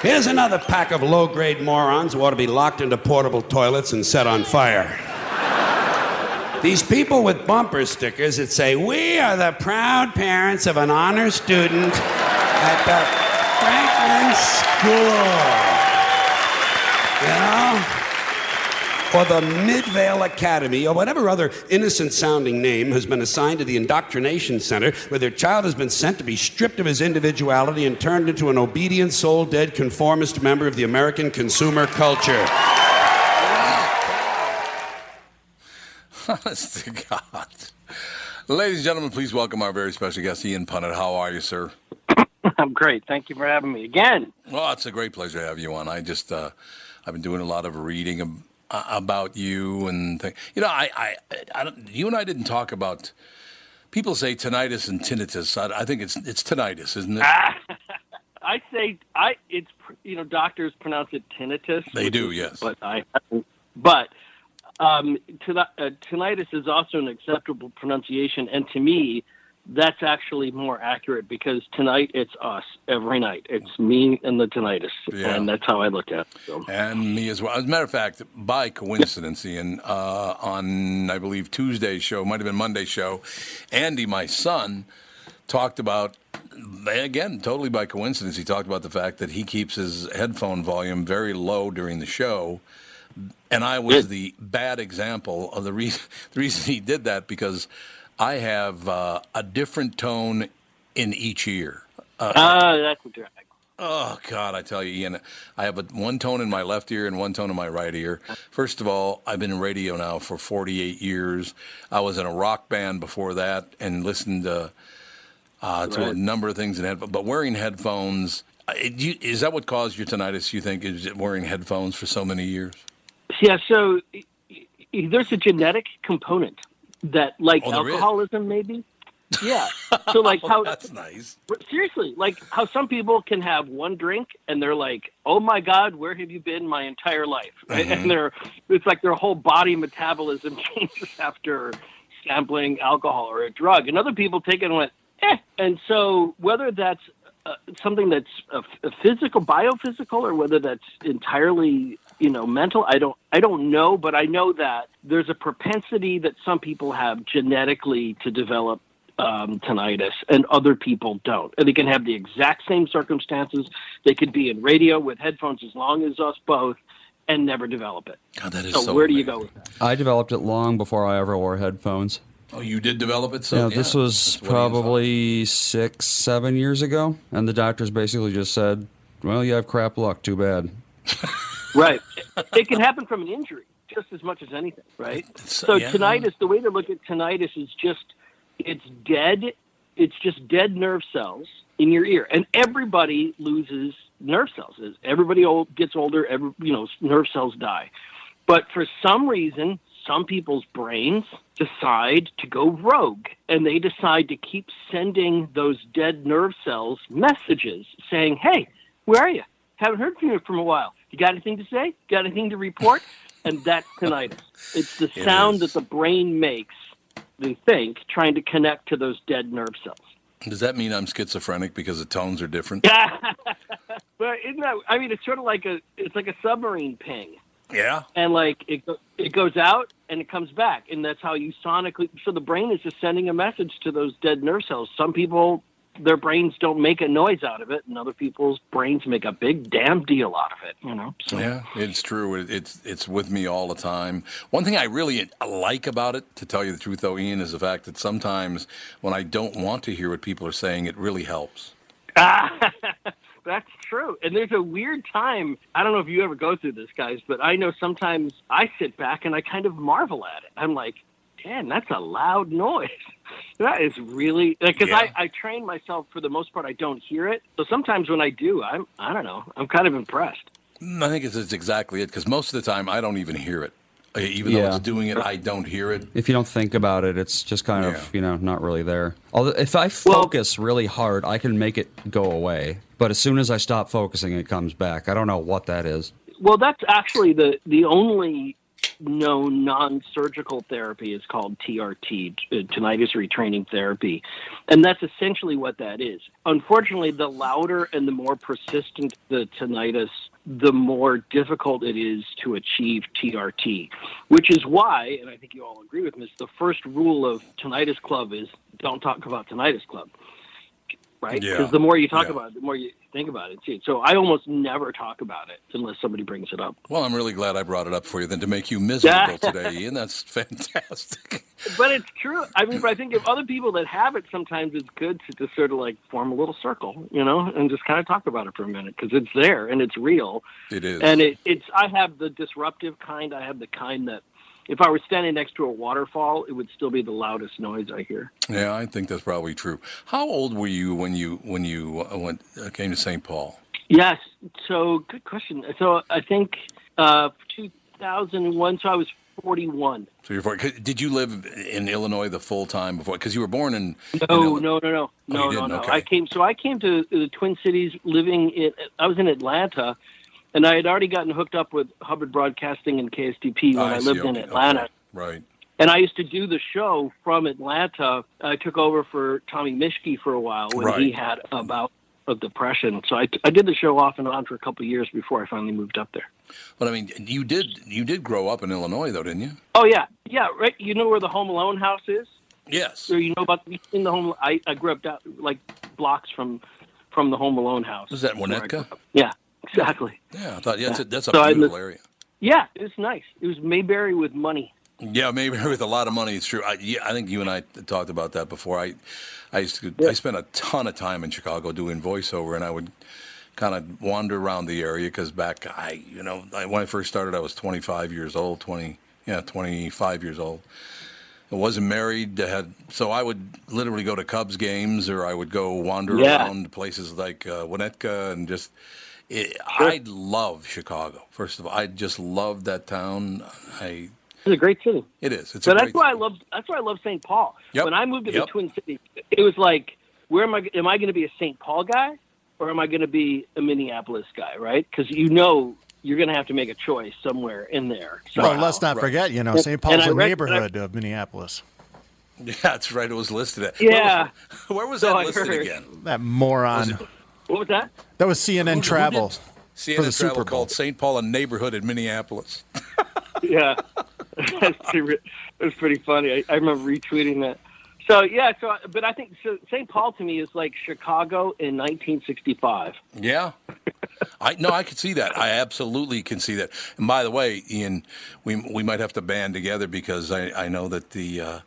Here's another pack of low grade morons who ought to be locked into portable toilets and set on fire. These people with bumper stickers that say, We are the proud parents of an honor student at the Franklin School. You know? Or the Midvale Academy, or whatever other innocent sounding name has been assigned to the indoctrination center where their child has been sent to be stripped of his individuality and turned into an obedient, soul dead, conformist member of the American consumer culture. Honest to God. Ladies and gentlemen, please welcome our very special guest, Ian Punnett. How are you, sir? [COUGHS] I'm great. Thank you for having me again. Well, it's a great pleasure to have you on. I just, uh, I've been doing a lot of reading ab- uh, about you and things. You know, I, I, I don't, you and I didn't talk about. People say tinnitus and tinnitus. I, I think it's it's tinnitus, isn't it? [LAUGHS] I say I it's you know doctors pronounce it tinnitus. They do, yes. But I but um, uh, tinnitus is also an acceptable pronunciation, and to me, that's actually more accurate because tonight it's us every night. It's me and the tinnitus, Yeah. and that's how I look at it. So. And me as well. As a matter of fact, by coincidence, Ian, uh, on I believe Tuesday's show, might have been Monday's show, Andy, my son, talked about again, totally by coincidence, he talked about the fact that he keeps his headphone volume very low during the show. And I was the bad example of the reason [LAUGHS] the reason he did that because I have uh, a different tone in each ear. Uh, Ah, that's a drag. Oh God, I tell you, Ian, I have a, one tone in my left ear and one tone in my right ear. First of all, I've been in radio now for 48 years. I was in a rock band before that and listened to, uh, to a number of things in headphones. But wearing headphones, uh, it, you, is that what caused your tinnitus? You think is wearing headphones for so many years? Yeah, so there's a genetic component that, like Oh, is? alcoholism, maybe. Yeah. So, [LAUGHS] like how That's nice. seriously, like how some people can have one drink and they're like, "Oh my God, where have you been my entire life?" Right? [LAUGHS] Mhm. And they're it's like their whole body metabolism [LAUGHS] changes after sampling alcohol or a drug. And other people take it and went, "Eh." And so whether that's uh, something that's a, a physical, biophysical, or whether that's entirely you know mental, I don't I don't know. But I know that there's a propensity that some people have genetically to develop um, tinnitus, and other people don't. And they can have the exact same circumstances. They could be in radio with headphones as long as us both, and never develop it. God, that is so, so where do you go with that? I developed it long before I ever wore headphones. Oh, you did develop it. So yeah, yeah, this was that's what Ian thought. probably six, seven years ago, and the doctors basically just said, "Well, you have crap luck. Too bad." [LAUGHS] Right. [LAUGHS] it can happen from an injury just as much as anything, right? So yeah. tinnitus, the way to look at tinnitus is just it's dead. It's just dead nerve cells in your ear, and everybody loses nerve cells. As everybody old gets older, every, you know, nerve cells die. But for some reason, some people's brains decide to go rogue, and they decide to keep sending those dead nerve cells messages saying, "Hey, where are you? Haven't heard from you for a while. You got anything to say? Got anything to report?" and that's tinnitus. It's the [LAUGHS] It sound is. that the brain makes, they think, trying to connect to those dead nerve cells. Does that mean I'm schizophrenic because the tones are different? [LAUGHS] but isn't that? I mean, it's sort of like a it's like a submarine ping, Yeah. and like it it goes out and it comes back, and that's how you sonically. So the brain is just sending a message to those dead nerve cells. Some people their brains don't make a noise out of it, and other people's brains make a big damn deal out of it. You know. So. Yeah, it's true. It's it's with me all the time. One thing I really like about it, to tell you the truth, though, Ian, is the fact that sometimes when I don't want to hear what people are saying, it really helps. Ah, [LAUGHS] that's true. And there's a weird time. I don't know if you ever go through this, guys, but I know sometimes I sit back and I kind of marvel at it. I'm like, man, that's a loud noise. [LAUGHS] that is really because Yeah. I, I train myself for the most part. I don't hear it, so sometimes when I do, I'm I don't know. I'm kind of impressed. Mm, I think it's, it's exactly it because most of the time I don't even hear it. Uh, Even though Yeah. it's doing it, I don't hear it. If you don't think about it, it's just kind of you know not really there. Although if I focus really hard, I can make it go away. But as soon as I stop focusing, it comes back. I don't know what that is. Well, that's actually the the only known non-surgical therapy is called TRT, uh, tinnitus retraining therapy, and that's essentially what that is. Unfortunately, the louder and the more persistent the tinnitus, the more difficult it is to achieve TRT, which is why, and I think you all agree with me, the first rule of Tinnitus Club is don't talk about Tinnitus Club. Right? Yeah. Because the more you talk Yeah. about it, the more you think about it. See, so I almost never talk about it unless somebody brings it up. Well, I'm really glad I brought it up for you than to make you miserable [LAUGHS] today, Ian. That's fantastic. But it's true. I mean, but I think if other people that have it, sometimes it's good to just sort of like form a little circle, you know, and just kind of talk about it for a minute because it's there and it's real. It is. And it, it's. I have the disruptive kind. I have the kind that if I were standing next to a waterfall, it would still be the loudest noise I hear. Yeah, I think that's probably true. How old were you when you when you uh, went uh, came to St. Paul? Yes. So good question. So I think uh, 2001. So I was 41. So you're 40. did you live in Illinois the full time before? Because you were born in. in No, Illi- no, no, no, Oh, no, no, no. Okay. I came. So I came to the Twin Cities, living in. I was in Atlanta, and I had already gotten hooked up with Hubbard Broadcasting and KSTP when I, see, lived in Atlanta. okay, Right. And I used to do the show from Atlanta. I took over for Tommy Mischke for a while when he Right. had a of depression. So I, I did the show off and on for a couple of years before I finally moved up there. But I mean, you did you did grow up in Illinois though, didn't you? Oh yeah, yeah, right. You know where the Home Alone house is? Yes. Or you know about in the home? I, I grew up down, like blocks from from the Home Alone house. Was that I Winnetka? Yeah, exactly. Yeah, I thought yeah, that's a, that's a So beautiful area. Yeah, it was nice. It was Mayberry with money. Yeah, Mayberry with a lot of money. It's true. I, yeah, I think you and I talked about that before. I, I used to, I spent a ton of time in Chicago doing voiceover, and I would kind of wander around the area because back, I, you know, I, when I first started, I was 25 years old, 20, yeah, 25 years old. I wasn't married. I had so I would literally go to Cubs games, or I would go wander Yeah. around places like uh, Winnetka, and just. It, I love Chicago. First of all, I just love that town. I It's a great city. it is. It's so a that's great why I love. That's why I love St. Paul. Yep. When I moved to Yep. the Twin Cities, it was like, where am I? Am I going to be a St. Paul guy, or am I going to be a Minneapolis guy? Right? Because you know you're going to have to make a choice somewhere in there. Well, let's not forget, you know, And- St. and Paul's I a read- neighborhood of Minneapolis. Yeah, [LAUGHS] that's right. It was listed at. Yeah. Where was, where was So that I listed heard. again? That moron. What was that? That was CNN Travel CNN for the Travel Super Bowl. called St. Paul a neighborhood in Minneapolis. [LAUGHS] yeah, [LAUGHS] it was pretty funny. I, I remember retweeting that. So yeah, so but I think so St. Paul to me is like Chicago in 1965. Yeah. I no, I can see that. I absolutely can see that. And by the way, Ian, we we might have to band together because I, I know that the uh,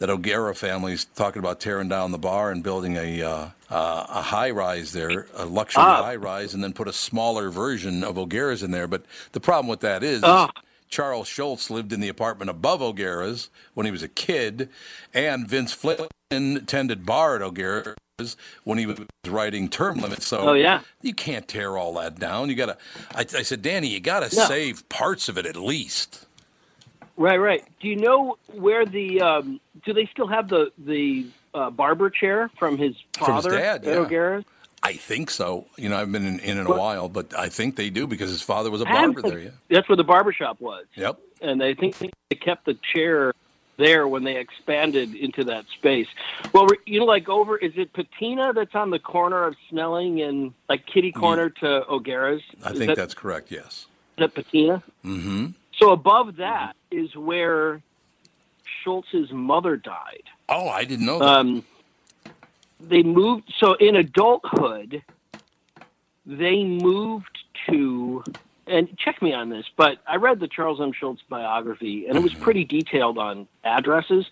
that O'Gara family's talking about tearing down the bar and building a uh, uh, a high rise there, a luxury Ah. high rise, and then put a smaller version of O'Gara's in there. But the problem with that is. Ah. Charles Schulz lived in the apartment above O'Gara's when he was a kid, and Vince Flynn tended bar at O'Gara's when he was writing term limits. So Oh, yeah. you can't tear all that down. You gotta. I, I said, Danny, you gotta No. save parts of it at least. Right, right. Do you know where the um, do they still have the the uh, barber chair from his father, From his dad, at yeah. I think so. You know, I've been in, in in a Well- while, but I think they do because his father was a barber there. Yeah. That's where the barber shop was. Yep. and I think they kept the chair there when they expanded into that space. Well, you know, like over is it Patina that's on the corner of Snelling and like Kitty Corner to O'Gara's? I Is think that, that's correct. Yes. is that Patina. Mm-hmm. So above that is where Schulz's mother died. Oh, I didn't know that. Um, they moved. So in adulthood, they moved to. And check me on this, but I read the Charles M. Schulz biography, and it was pretty detailed on addresses.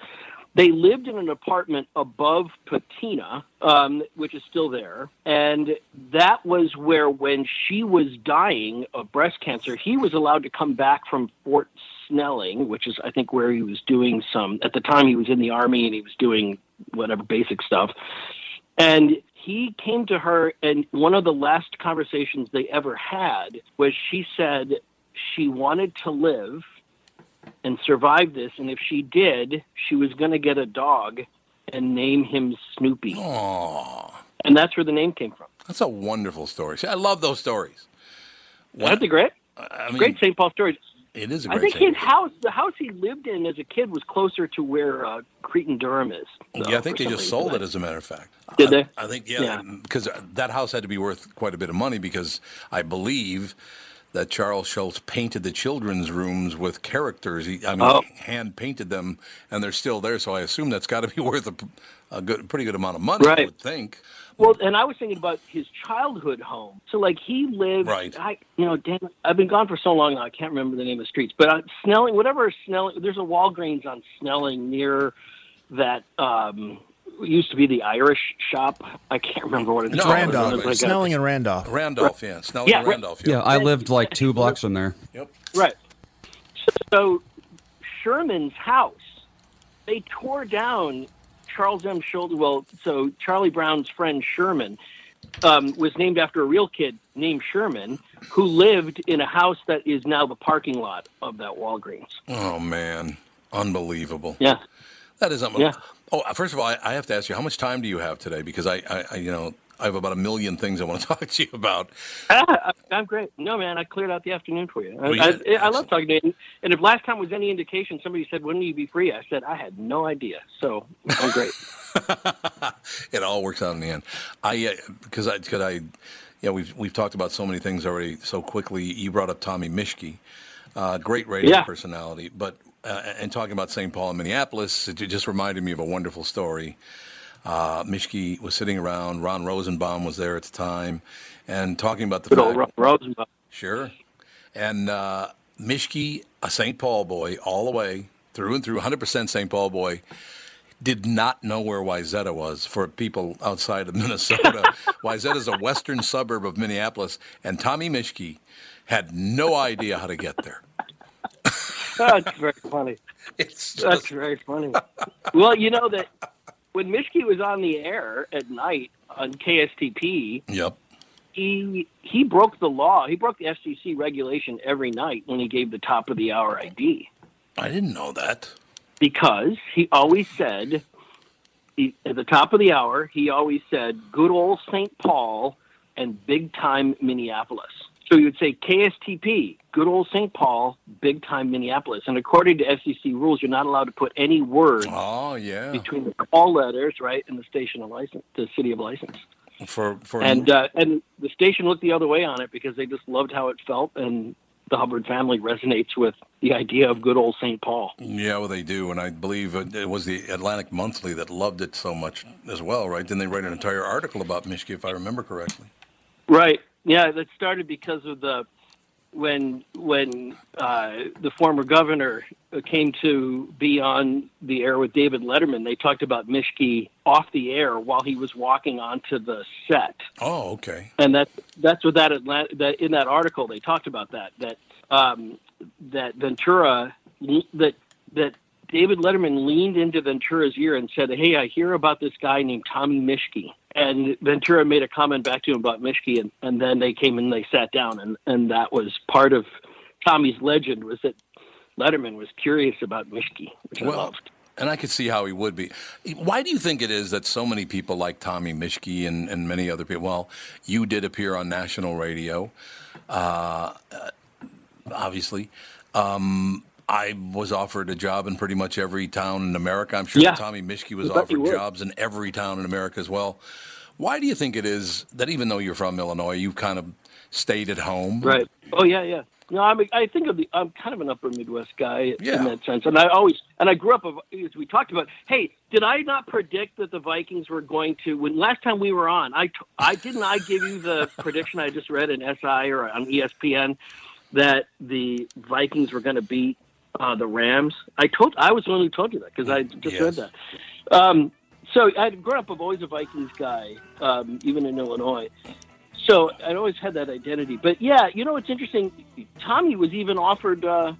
They lived in an apartment above Patina, um, which is still there, and that was where, when she was dying of breast cancer, he was allowed to come back from Fort Snelling, which is, I think, where he was doing some. At the time, he was in the army and he was doing whatever basic stuff. And he came to her, and one of the last conversations they ever had was she said she wanted to live and survive this, and if she did, she was going to get a dog and name him Snoopy. Aww. And that's where the name came from. That's a wonderful story. See, I love those stories. That's a great, I mean, great St. Paul story. It is a I great think his house, the house he lived in as a kid, was closer to where uh, Cretin-Derham is. though, yeah, I think they just sold it, as a matter of fact. Did I, they? I think, yeah, Yeah. because that house had to be worth quite a bit of money because I believe that Charles Schulz painted the children's rooms with characters. He, I mean, Oh. hand painted them, and they're still there. So I assume that's got to be [LAUGHS] worth a, a good, pretty good amount of money. I Right. would think. Well, and I was thinking about his childhood home. So, like, he lived. Right. I, you know, damn, I've been gone for so long now. I can't remember the name of the streets. But uh, Snelling, whatever Snelling, there's a Walgreens on Snelling near that. um used to be the Irish shop. I can't remember what it's It's called. Randolph. It was like a- Snelling and Randolph. Randolph, yeah. Snelling Yeah, and Randolph. Yeah, I lived like two blocks from there. Yep. Right. So Sherman's house, they tore down Charles M. Schulz. Well, so Charlie Brown's friend Sherman um, was named after a real kid named Sherman who lived in a house that is now the parking lot of that Walgreens. Oh man, unbelievable. Yeah. That is unbelievable. Oh, first of all, I, I have to ask you, how much time do you have today? Because I, I, I, you know, I have about a million things I want to [LAUGHS] talk to you about. Ah, [LAUGHS] I'm great. No, man, I cleared out the afternoon for you. I, Well, yeah, I, I love talking to you. And if last time was any indication, somebody said, "When will you be free?" I said, "I had no idea." So I'm great. [LAUGHS] it all works out in the end. I uh, because I because I, yeah, we've we've talked about so many things already so quickly. You brought up Tommy Mischke, uh, great radio Yeah. personality, but uh, and talking about St. Paul and Minneapolis, it just reminded me of a wonderful story. Uh, Mischke was sitting around. Ron Rosenbaum was there at the time, and talking about the Good fact. old Ro- Rosenbaum. Sure. And uh, Mischke, a St. Paul boy, all the way through and through, 100% St. Paul boy, did not know where Wayzata was for people outside of [LAUGHS] Minnesota. Wayzata is a western suburb of Minneapolis, and Tommy Mischke had no idea how to get there. That's very funny. [LAUGHS] It's That's very funny. well, you know that when Mischke was on the air at night on KSTP, Yep. he he broke the law. He broke the FCC regulation every night when he gave the top of the hour ID I didn't know that. because he always said he, at the top of the hour he always said good old St. Paul and big time Minneapolis. So you would say KSTP, good old St. Paul, big time Minneapolis. And according to FCC rules, you're not allowed to put any words Oh, yeah. between the call letters, right, and the station of license, the city of license. For, for And uh, and the station looked the other way on it because they just loved how it felt, and the Hubbard family resonates with the idea of good old St. Paul. Yeah, well, they do, and I believe it it was the Atlantic Monthly that loved it so much as well, right? Then they write an entire article about Mischke, if I remember correctly. Right. Yeah, that started because of the when when uh, the former governor came to be on the air with David Letterman. They talked about Mischke off the air while he was walking onto the set. Oh, okay. and that that's what that, that in that article they talked about that that um, that Ventura that that David Letterman leaned into Ventura's ear and said, "Hey, I hear about this guy named Tommy Mischke." And Ventura made a comment back to him about Mischke, and, and then they came and they sat down, and, and that was part of Tommy's legend was that Letterman was curious about Mischke, which I loved. and I could see how he would be. Why do you think it is that so many people like Tommy Mischke and, and many other people? Well, you did appear on national radio, uh, uh, obviously. Um, I was offered a job in pretty much every town in America. I'm sure Yeah. Tommy Mischke was I bet you offered jobs in every town in America as well. Why do you think it is that even though you're from Illinois, you've kind of stayed at home? Right. Oh yeah, yeah. No, I'm, I think of the, I'm kind of an upper Midwest guy Yeah. in that sense, and I always and I grew up as we talked about. Hey, did I not predict that the Vikings were going to? When last time we were on, I I didn't I give you the [LAUGHS] prediction I just read in SI or on ESPN that the Vikings were going to beat uh, the Rams. I told I was the one who told you that because I just read that. Um, so I'd grown up. I'm always a Vikings guy, um, even in Illinois. So I'd always had that identity. But yeah, you know what's interesting? Tommy was even offered. Uh,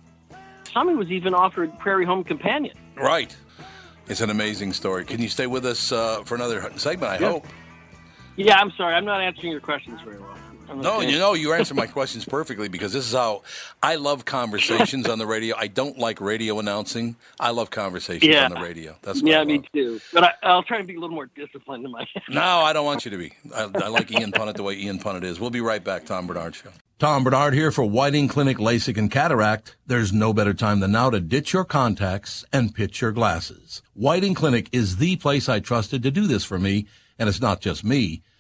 Tommy was even offered Prairie Home Companion. Right. It's an amazing story. Can you stay with us uh, for another segment? I Yeah. hope. Yeah, I'm sorry, I'm not answering your questions very well. I'm No, you know, you answer my questions perfectly because this is how I love conversations on the radio. I don't like radio announcing. I love conversations Yeah. on the radio. That's what yeah, I me too. But I, I'll try and be a little more disciplined in my. [LAUGHS] No, I don't want you to be. I, I like Ian Punnett the way Ian Punnett is. We'll be right back. Tom Barnard Show. Tom Barnard here for Whiting Clinic LASIK and Cataract. There's no better time than now to ditch your contacts and pitch your glasses. Whiting Clinic is the place I trusted to do this for me, and it's not just me.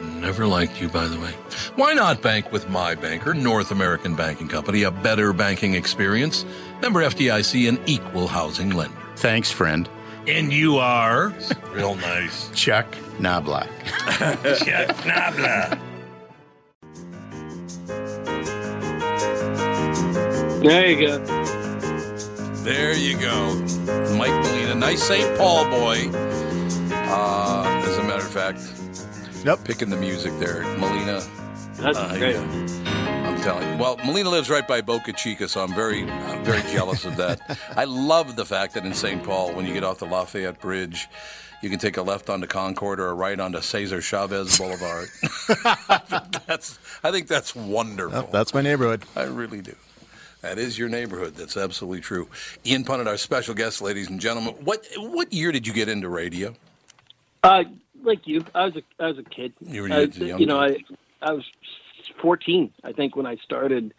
I have never liked you, by the way. Why not bank with my banker, North American Banking Company, a better banking experience? Member FDIC, an equal housing lender. Thanks, friend. And you are? [LAUGHS] Real nice. Chuck Knoblauch. [LAUGHS] Chuck Knoblauch. There you go. There you go. Mike Molina, nice St. Paul boy. Uh, as a matter of fact, Yep. picking the music there. Molina. That's uh, great. yeah. I'm telling you. Well, Molina lives right by Boca Chica, so I'm very, I'm very jealous of that. [LAUGHS] I love the fact that in St. Paul, when you get off the Lafayette Bridge, you can take a left onto Concord or a right onto Cesar Chavez Boulevard. [LAUGHS] [LAUGHS] that's, I think that's wonderful. Yep, that's my neighborhood. I really do. That is your neighborhood. That's absolutely true. Ian Punnett, our special guest, ladies and gentlemen. What what year did you get into radio? Uh, like you, I was a I was a kid. You were I, you know, I I was 14, I think, when I started.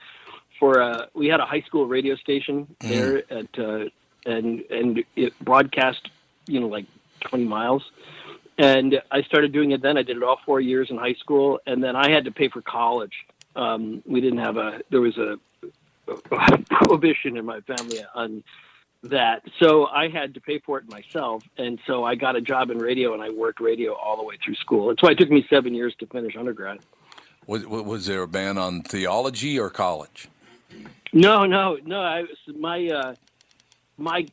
For uh, we had a high school radio station Mm. there at uh, and and it broadcast, you know, like 20 miles. And I started doing it then. I did it all four years in high school, and then I had to pay for college. Um, we didn't have a there was a, [LAUGHS] a prohibition in my family on that. So I had to pay for it myself. And so I got a job in radio and I worked radio all the way through school. That's why it took me seven years to finish undergrad. Was, was there a ban on theology or college? No, no, no. I was my uh, my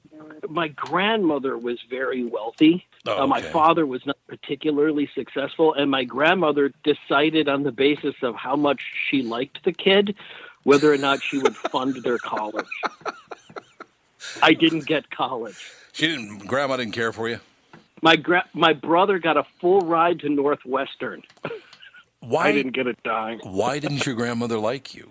my grandmother was very wealthy. Oh, uh, my father was not particularly successful, and my grandmother decided on the basis of how much she liked the kid whether or not she would fund their college. [LAUGHS] I didn't get college. She didn't. Grandma didn't care for you. My gra- my brother got a full ride to Northwestern. Why I didn't get a dime. Why didn't your grandmother like you?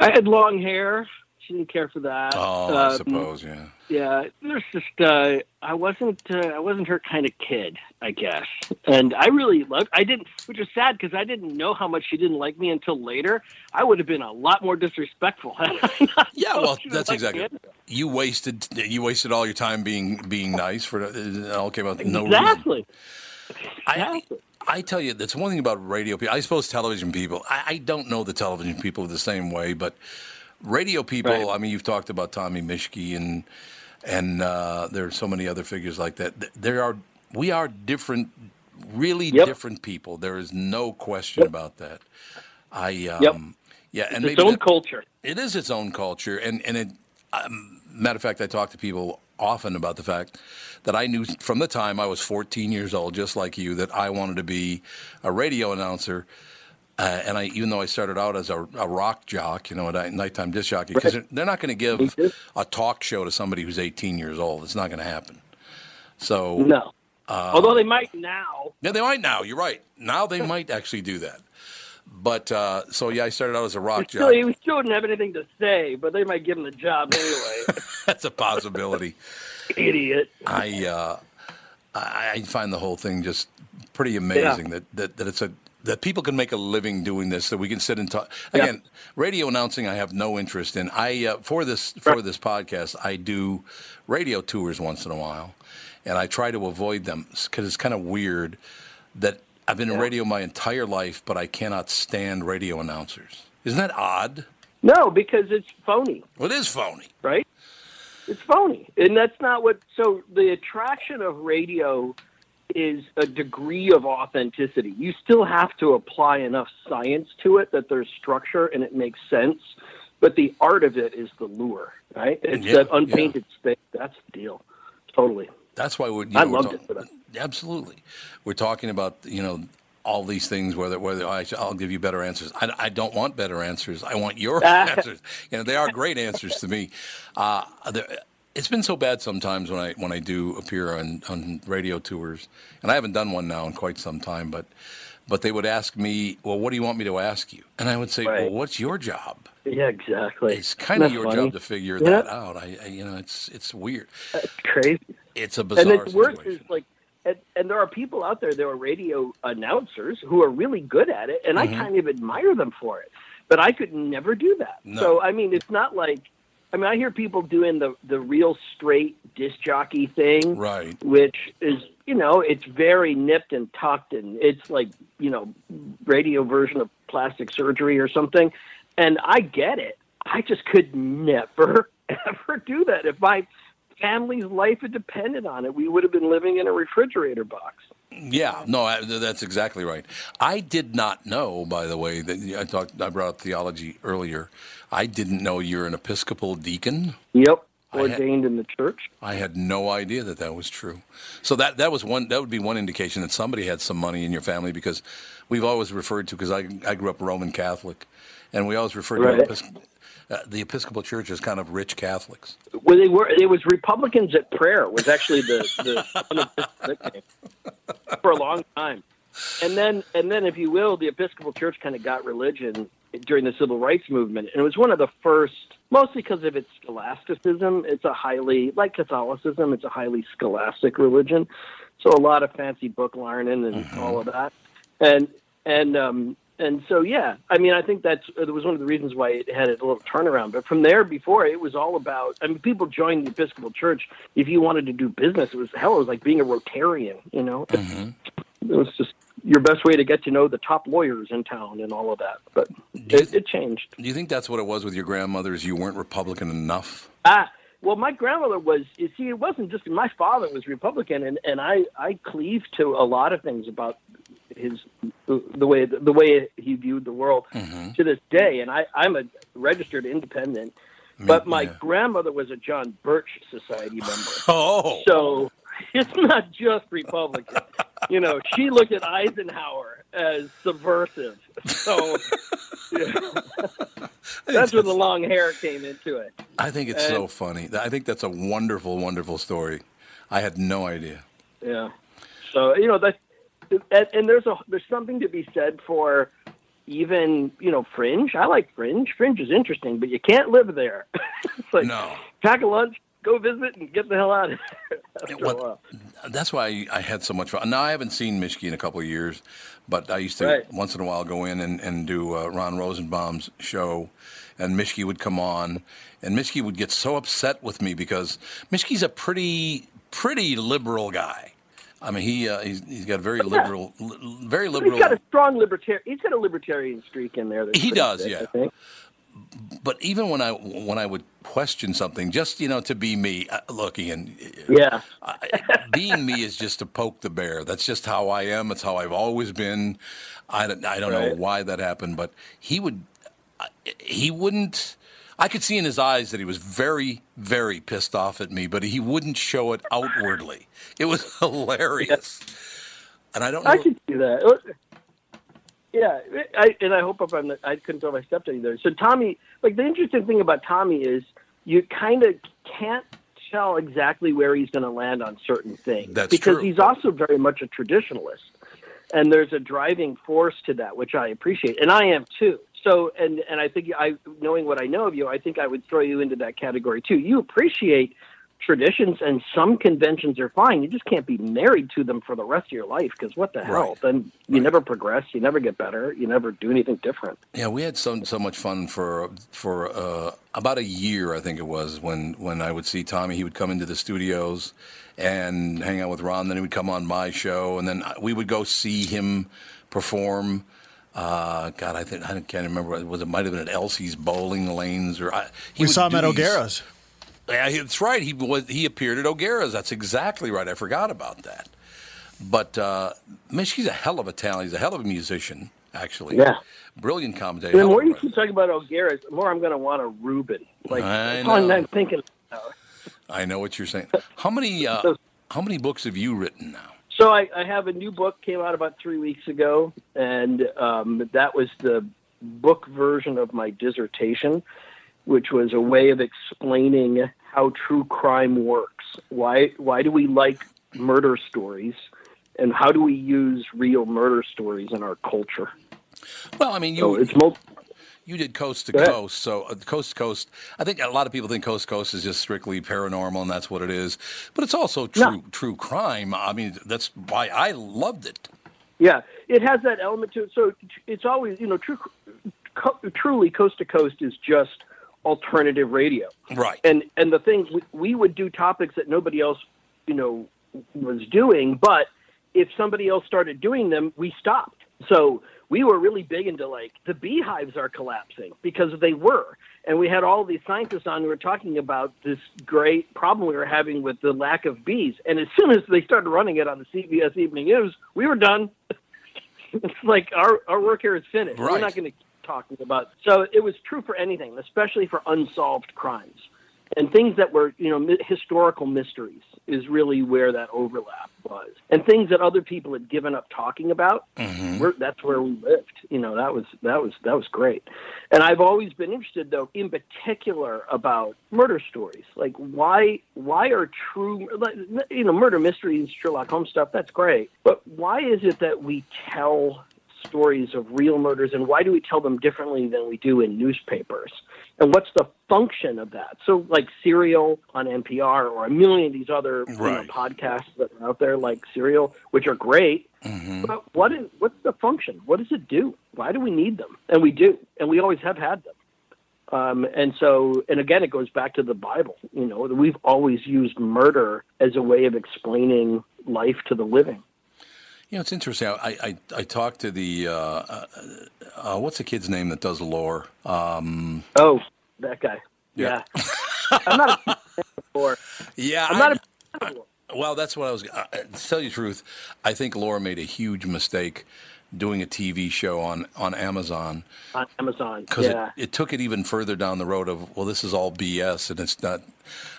I had long hair. She didn't care for that. Oh, I Um, suppose, yeah. Yeah, there's just uh, I wasn't uh, I wasn't her kind of kid, I guess, and I really loved. I didn't, which is sad because I didn't know how much she didn't like me until later. I would have been a lot more disrespectful. [LAUGHS] had I not Yeah, well, that's exactly. You wasted you wasted all your time being being nice for it all came out no reason. exactly. I, I tell you, that's one thing about radio people. I suppose television people. I, I don't know the television people the same way, but radio people. Right. I mean, you've talked about Tommy Mischke and and uh, there are so many other figures like that. There are we are different, really Yep. different people. There is no question about that. I um, Yep. yeah, and It's its own that- culture. it is its own culture, and and it. Um, matter of fact, I talk to people often about the fact that I knew from the time I was 14 years old, just like you, that I wanted to be a radio announcer. Uh, and I, even though I started out as a, a rock jock, you know, a nighttime disc jockey, because Right. they're, they're not going to give a talk show to somebody who's 18 years old. It's not going to happen. So No. uh, Although they might now. yeah, they might now. You're right. Now they might actually do that. But uh, so yeah, I started out as a rock Still, jock. he still didn't have anything to say, but they might give him the job anyway. [LAUGHS] That's a possibility. Idiot. I uh, I I find the whole thing just pretty amazing that, that, that it's a that people can make a living doing this. That we can sit and talk. Yeah. Again, radio announcing, I have no interest in. I uh, for this for this podcast, I do radio tours once in a while, and I try to avoid them because it's kind of weird that I've been in radio my entire life, but I cannot stand radio announcers. Isn't that odd? No, because it's phony. Well, it is phony. right? It's phony, and that's not what. So the attraction of radio is a degree of authenticity. You still have to apply enough science to it that there's structure and it makes sense. But the art of it is the lure, right? It's Yeah, that unpainted space. That's the deal. Totally. That's why we're. You I know, we're loved talk- it for that. Absolutely, we're talking about you know all these things. Whether whether I, I'll give you better answers. I, I don't want better answers. I want your [LAUGHS] answers. You know they are great answers to me. Uh, it's been so bad sometimes when I when I do appear on, on radio tours, and I haven't done one now in quite some time. But but they would ask me, well, what do you want me to ask you? And I would say, Right. well, what's your job? Yeah, exactly. It's kind of your funny? job to figure Yeah. that out. I, I you know it's it's weird. It's crazy. It's a bizarre and it's worse is like and, and there are people out there that are radio announcers who are really good at it and Mhm. i kind of admire them for it but i could never do that No. so i mean it's not like i mean i hear people doing the the real straight disc jockey thing Right. which is you know it's very nipped and tucked and it's like you know radio version of plastic surgery or something and i get it i just could never [LAUGHS] ever do that if my family's life had depended on it we would have been living in a refrigerator box Yeah, no, I, that's exactly right. I did not know, by the way, that I talked. I brought up theology earlier. I didn't know you're an Episcopal deacon. yep I had- ordained in the church I had no idea that that was true. So that that was one. That would be one indication that somebody had some money in your family because we've always referred to because I I grew up Roman Catholic, and we always referred Right. to uh, the Episcopal Church as kind of rich Catholics. well they were it was republicans at prayer was actually the the [LAUGHS] for a long time and then and then if you will the episcopal church kind of got religion during the civil rights movement. And it was one of the first mostly because of its scholasticism. It's a highly like catholicism it's a highly scholastic religion. So a lot of fancy book learning and all of that. And and um and so yeah i mean i think that's it was one of the reasons why it had a little turnaround. But from there before it was all about i mean people joined the episcopal church if you wanted to do business. It was hell it was like being a rotarian you know? It was just your best way to get to know the top lawyers in town and all of that but it, it changed Do you think that's what it was with your grandmothers? You weren't Republican enough. Ah, well, my grandmother was. You see, it wasn't just my father was Republican, and and I I cleave to a lot of things about his the, way the way he viewed the world Mm-hmm. to this day. And I I'm a registered independent, but my grandmother was a John Birch Society member. [LAUGHS] Oh, So [LAUGHS] it's not just Republican. you know, she looked at Eisenhower as subversive. So [LAUGHS] yeah. that's where the long hair came into it. I think it's so funny. I think that's a wonderful, wonderful story. I had no idea. Yeah. So you know that, and, and there's a there's something to be said for even you know Fringe. I like Fringe. Fringe is interesting, but you can't live there. [LAUGHS] it's like No. pack a lunch, go visit, and get the hell out of there. [LAUGHS] after a What- while. That's why I had so much fun. Now I haven't seen Mischke in a couple of years, but I used to Right. once in a while go in and, and do uh, Ron Rosenbaum's show, and Mischke would come on, and Mischke would get so upset with me because Mischke's a pretty pretty liberal guy. I mean, he uh, he's, he's got very liberal, li- very liberal. He's got a strong libertarian. He's got a libertarian streak in there. He does, yeah. But even when I when I would question something, just you know, to be me, uh, look, Ian, Yeah. being me is just to poke the bear. That's just how I am. It's how I've always been. I don't, I don't know why that happened, but he would, he wouldn't. I could see in his eyes that he was very, very pissed off at me, but he wouldn't show it outwardly. It was [LAUGHS] hilarious, and I don't know. I can see that. Yeah, I, and I hope if I'm, I couldn't throw my stepdad either. So Tommy, like the interesting thing about Tommy is you kind of can't tell exactly where he's going to land on certain things. That's because true. he's also very much a traditionalist, and there's a driving force to that, which I appreciate, and I am too. So, and and I think I, knowing what I know of you, I think I would throw you into that category too. You appreciate traditions, and some conventions are fine. You just can't be married to them for the rest of your life because what the hell? Right. Then you never progress, you never get better, you never do anything different. Yeah, we had so so much fun for for uh, about a year, I think it was, when when I would see Tommy. He would come into the studios and hang out with Ron. Then he would come on my show, and then we would go see him perform. Uh, God, I think I can't remember. Was it might have been at Elsie's Bowling Lanes or I, he We saw him do at these- O'Gara's. Yeah, that's right. He was he appeared at O'Gara's. That's exactly right. I forgot about that. But uh, Mischke's a hell of a talent. He's a hell of a musician, actually. Yeah. Brilliant commentator. the more you keep talking about O'Gara's, the more I'm going to want a Reuben. Like I know. I'm thinking. I know what you're saying. How many uh, how many books have you written now? So I, I have a new book came out about three weeks ago, and um, that was the book version of my dissertation, which was a way of explaining how true crime works. Why why do we like murder stories, and how do we use real murder stories in our culture? Well, I mean, you So it's mul- you did Coast to Coast, so uh, Coast to Coast. I think a lot of people think Coast to Coast is just strictly paranormal, and that's what it is. But it's also true true crime. I mean, that's why I loved it. Yeah, it has that element to it. So it's always, you know, true, co- truly coast to coast is just alternative radio. Right. And and the thing we, we would do topics that nobody else, you know, was doing, but if somebody else started doing them, we stopped. So we were really big into like the beehives are collapsing because they were. And we had all these scientists on who were talking about this great problem we were having with the lack of bees. And as soon as they started running it on the CBS Evening News, we were done. [LAUGHS] it's like our, our work here is finished. We're not going to talking about. So it was true for anything, especially for unsolved crimes and things that were, you know, historical mysteries is really where that overlap was, and things that other people had given up talking about. Mm-hmm. We're, that's where we lived. You know, that was that was that was great. And I've always been interested, though, in particular about murder stories. Like, why why are true, like, you know, murder mysteries, Sherlock Holmes stuff? That's great, but why is it that we tell stories of real murders and why do we tell them differently than we do in newspapers? And what's the function of that? So like serial on npr or a million of these other you know, podcasts that are out there like serial which are great but what is what's the function? What does it do? Why do we need them? And we do and we always have had them. Um, and so, and again, it goes back to the Bible. You know, we've always used murder as a way of explaining life to the living. You know, it's interesting. I I, I talked to the uh, uh, uh, what's the kid's name that does lore? Um, Oh, that guy. Yeah. Yeah. I'm not a fan of lore. [LAUGHS] yeah, I'm not a fan of lore. Well, that's what I was. Uh, to tell you the truth, I think Lore made a huge mistake doing a TV show on on Amazon on Amazon. because Yeah. it, it took it even further down the road of well, this is all BS and it's not.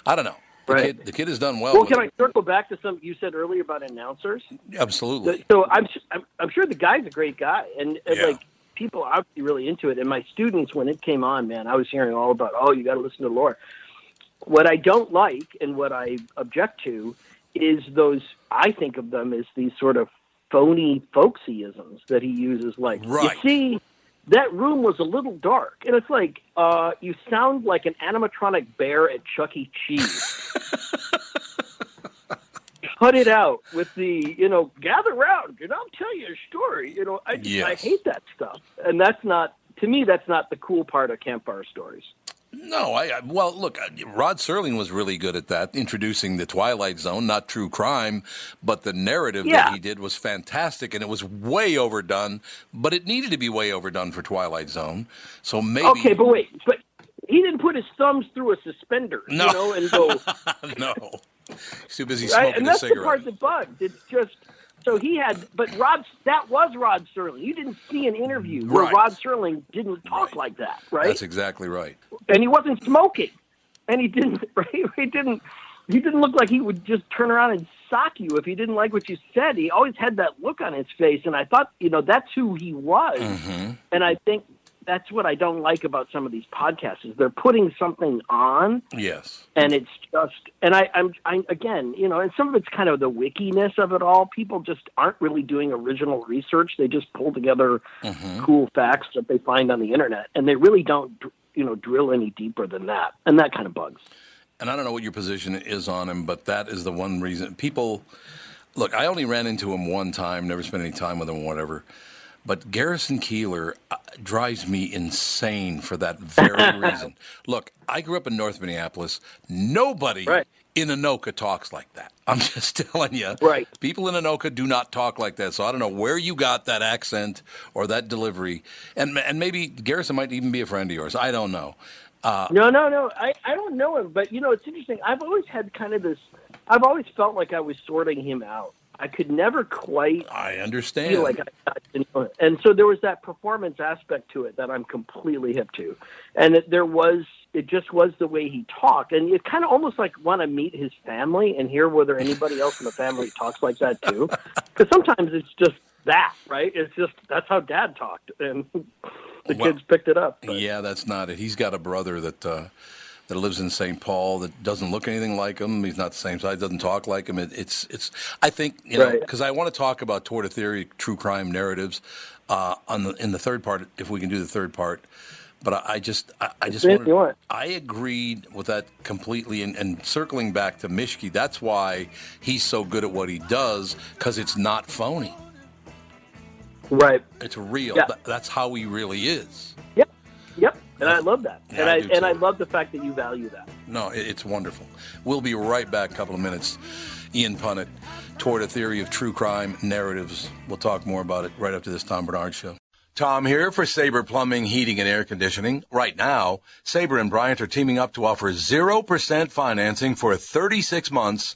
I don't know. The, Right. kid, the kid has done well. Well, can I circle back to something you said earlier about announcers? Absolutely. So I'm, I'm, I'm sure the guy's a great guy, and, and Yeah. like people are obviously really into it. And my students, when it came on, man, I was hearing all about, oh, you got to listen to Lore. What I don't like and what I object to is those. I think of them as these sort of phony folksyisms that he uses, like Right. you see. That room was a little dark, and it's like uh, you sound like an animatronic bear at Chuck E. Cheese. [LAUGHS] Cut it out with the you know gather round and I'll tell you a story. You know I just, I hate that stuff, and that's not to me that's not the cool part of campfire stories. No, I, I well look. uh, Rod Serling was really good at that, introducing the Twilight Zone, not true crime, but the narrative Yeah. that he did was fantastic, and it was way overdone. But it needed to be way overdone for Twilight Zone. So maybe Okay, but wait, but he didn't put his thumbs through a suspender, No. you know, and go. [LAUGHS] no, he's too busy Right? smoking And a that's the part that bugs. It's just so he had, but Rod, that was Rod Serling. You didn't see an interview where Right. Rod Serling didn't talk like that, right? That's exactly right. and he wasn't smoking, and he didn't. [LAUGHS] Right? He didn't. He didn't look like he would just turn around and sock you if he didn't like what you said. He always had that look on his face, and I thought, you know, that's who he was. Mm-hmm. And I think that's what I don't like about some of these podcasts is they're putting something on Yes. and it's just and I, I'm I again, you know, and some of it's kind of the wickiness of it all. People just aren't really doing original research. They just pull together Mm-hmm. cool facts that they find on the internet, and they really don't, you know, drill any deeper than that. And that kind of bugs. and I don't know what your position is on him, but that is the one reason people look. I only ran into him one time, never spent any time with him, whatever. But Garrison Keillor uh, drives me insane for that very [LAUGHS] reason. Look, I grew up in North Minneapolis. Nobody in Anoka talks like that. [LAUGHS] I'm just telling you. Right. People in Anoka do not talk like that. So I don't know where you got that accent or that delivery. And and maybe Garrison might even be a friend of yours. I don't know. Uh, No, no, no. I, I don't know him, but you know, it's interesting. I've always had kind of this. I've always felt like I was sorting him out. I could never quite I understand. like I. And so there was that performance aspect to it that I'm completely hip to. And it, there was, it just was the way he talked. And you kind of almost like want to meet his family and hear whether anybody else in the family talks like that too. [LAUGHS] Because sometimes it's just that, right? It's just, that's how dad talked. And the Well, kids picked it up. Yeah, that's not it. He's got a brother that uh, that lives in St. Paul that doesn't look anything like him. He's not the same size, doesn't talk like him. It, it's it's. I think you know Right. because I want to talk about toward a theory, true crime narratives, uh, on the in the third part if we can do the third part. But I, I just I, I just wanted, you want. I agreed with that completely. And, and circling back to Mischke, that's why he's so good at what he does because it's not phony. Right. It's real. Yeah. Th- that's how he really is. Yep. Yep. And I love that. Yeah, and I I, and. I love the fact that you value that. No, it's wonderful. We'll be right back. A couple of minutes. Ian Punnett toward a theory of true crime narratives. We'll talk more about it right after this Tom Barnard show. Tom here for Sabre Plumbing, Heating, and Air Conditioning. Right now, Sabre and Bryant are teaming up to offer 0% financing for 36 months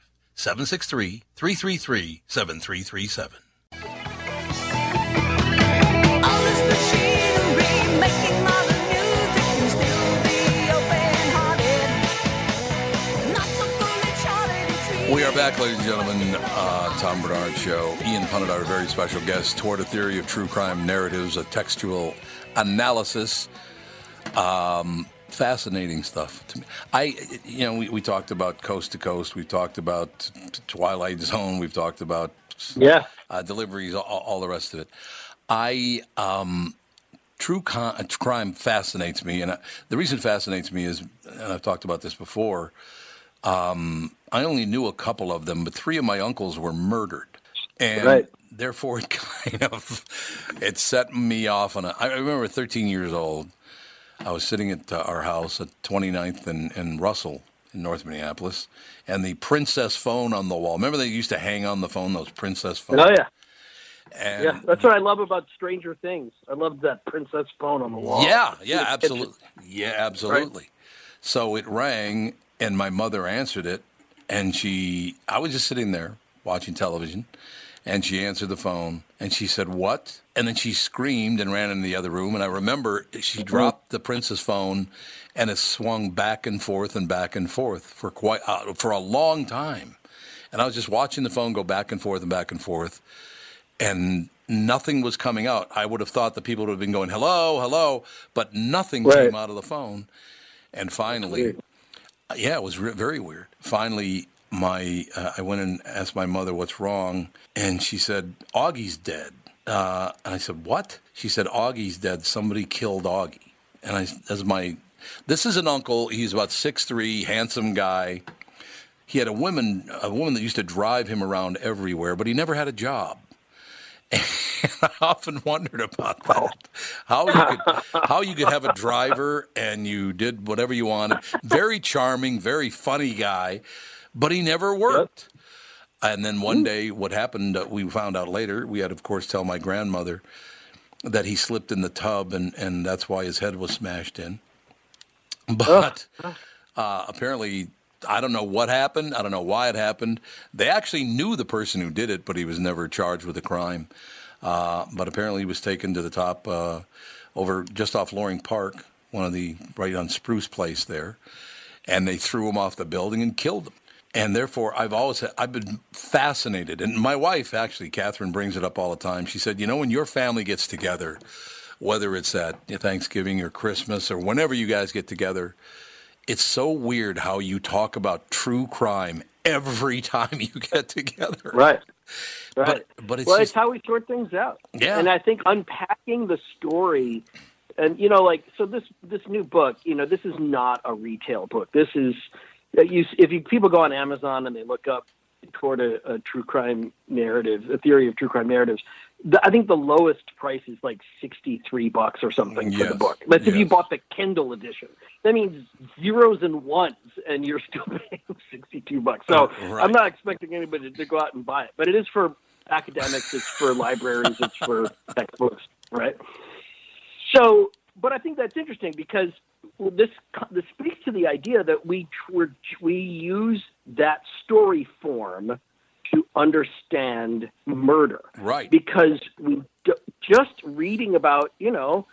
763-333-7337. We are back, ladies and gentlemen. Uh, Tom Barnard Show. Ian Punnett, our very special guest, toward a theory of true crime narratives, a textual analysis. Um, fascinating stuff to me. I, you know, we, we talked about Coast to Coast. We've talked about Twilight Zone. We've talked about Yeah. uh, deliveries, all, all the rest of it. I um, true con- uh, crime fascinates me, and uh, the reason it fascinates me is, and I've talked about this before. Um, I only knew a couple of them, but three of my uncles were murdered, and Right. therefore [LAUGHS] it kind of it set me off on a. I remember 13 years old. I was sitting at uh, our house at 29th and, and Russell in North Minneapolis, and the princess phone on the wall. Remember they used to hang on the phone those princess phones. Oh yeah. And yeah, that's what I love about Stranger Things. I love that princess phone on the wall. Yeah, yeah, absolutely. Yeah, absolutely. So it rang, and my mother answered it, and she, I was just sitting there watching television, and she answered the phone, and she said, "What?" And then she screamed and ran in the other room, and I remember she dropped the princess phone, and it swung back and forth and back and forth for quite uh, for a long time, and I was just watching the phone go back and forth and back and forth and nothing was coming out. I would have thought the people would have been going, hello, hello, but nothing Right. came out of the phone. And finally, yeah, it was re- very weird. Finally, my uh, I went and asked my mother what's wrong, and she said, Augie's dead. Uh, and I said, what? She said, Augie's dead. Somebody killed Augie. And I, as my, this is an uncle. He's about six three, handsome guy. He had a woman, a woman that used to drive him around everywhere, but he never had a job. [LAUGHS] And I often wondered about that. How you could how you could have a driver and you did whatever you wanted. Very charming, very funny guy, but he never worked. And then one day, what happened? Uh, we found out later. We had, of course, tell my grandmother that he slipped in the tub, and and that's why his head was smashed in. [LAUGHS] But uh, apparently, I don't know what happened. I don't know why it happened. They actually knew the person who did it, but he was never charged with a crime. Uh, but apparently, he was taken to the top uh, over just off Loring Park, one of the right on Spruce Place there, and they threw him off the building and killed him. And therefore, I've always I've been fascinated. And my wife, actually, Catherine, brings it up all the time. She said, you know, when your family gets together, whether it's at Thanksgiving or Christmas or whenever you guys get together, it's so weird how you talk about true crime every [LAUGHS] time you get together. Right. Right. But but it's well, just it's how we sort things out. Yeah. And I think unpacking the story, and you know, like so this this new book, you know, this is not a retail book. This is you if you people go on Amazon and they look up toward a, a true crime narrative, a theory of true crime narratives. The, I think the lowest price is like sixty three bucks or something for the book. That's if you bought the Kindle edition. That means zeros and ones, and you're still [LAUGHS] paying sixty two bucks. So Uh, right. I'm not expecting anybody to go out and buy it, but it is for academics, it's for libraries, it's for textbooks, right? So, but I think that's interesting because this this speaks to the idea that we we use that story form to understand murder, Right. Because we just reading about you know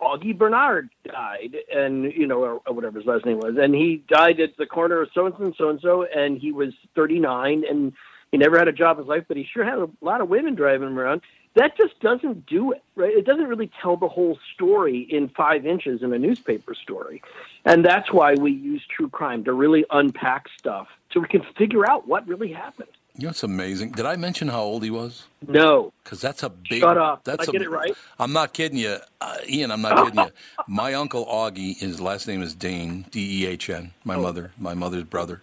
Augie Barnard died, and you know, or, or whatever his last name was, and he died at the corner of so and so and so and so, and he was 39, and he never had a job in his life, but he sure had a lot of women driving him around. That just doesn't do it, right? It doesn't really tell the whole story in five inches in a newspaper story, and that's why we use true crime to really unpack stuff so we can figure out what really happened. You know, it's amazing. Did I mention how old he was? No. Because that's a big. Shut up. Did That's I get a- it right? I'm not kidding you, uh, Ian. I'm not kidding you. [LAUGHS] My uncle Augie, his last name is Dehn, D E H N. Oh. My mother, my mother's brother.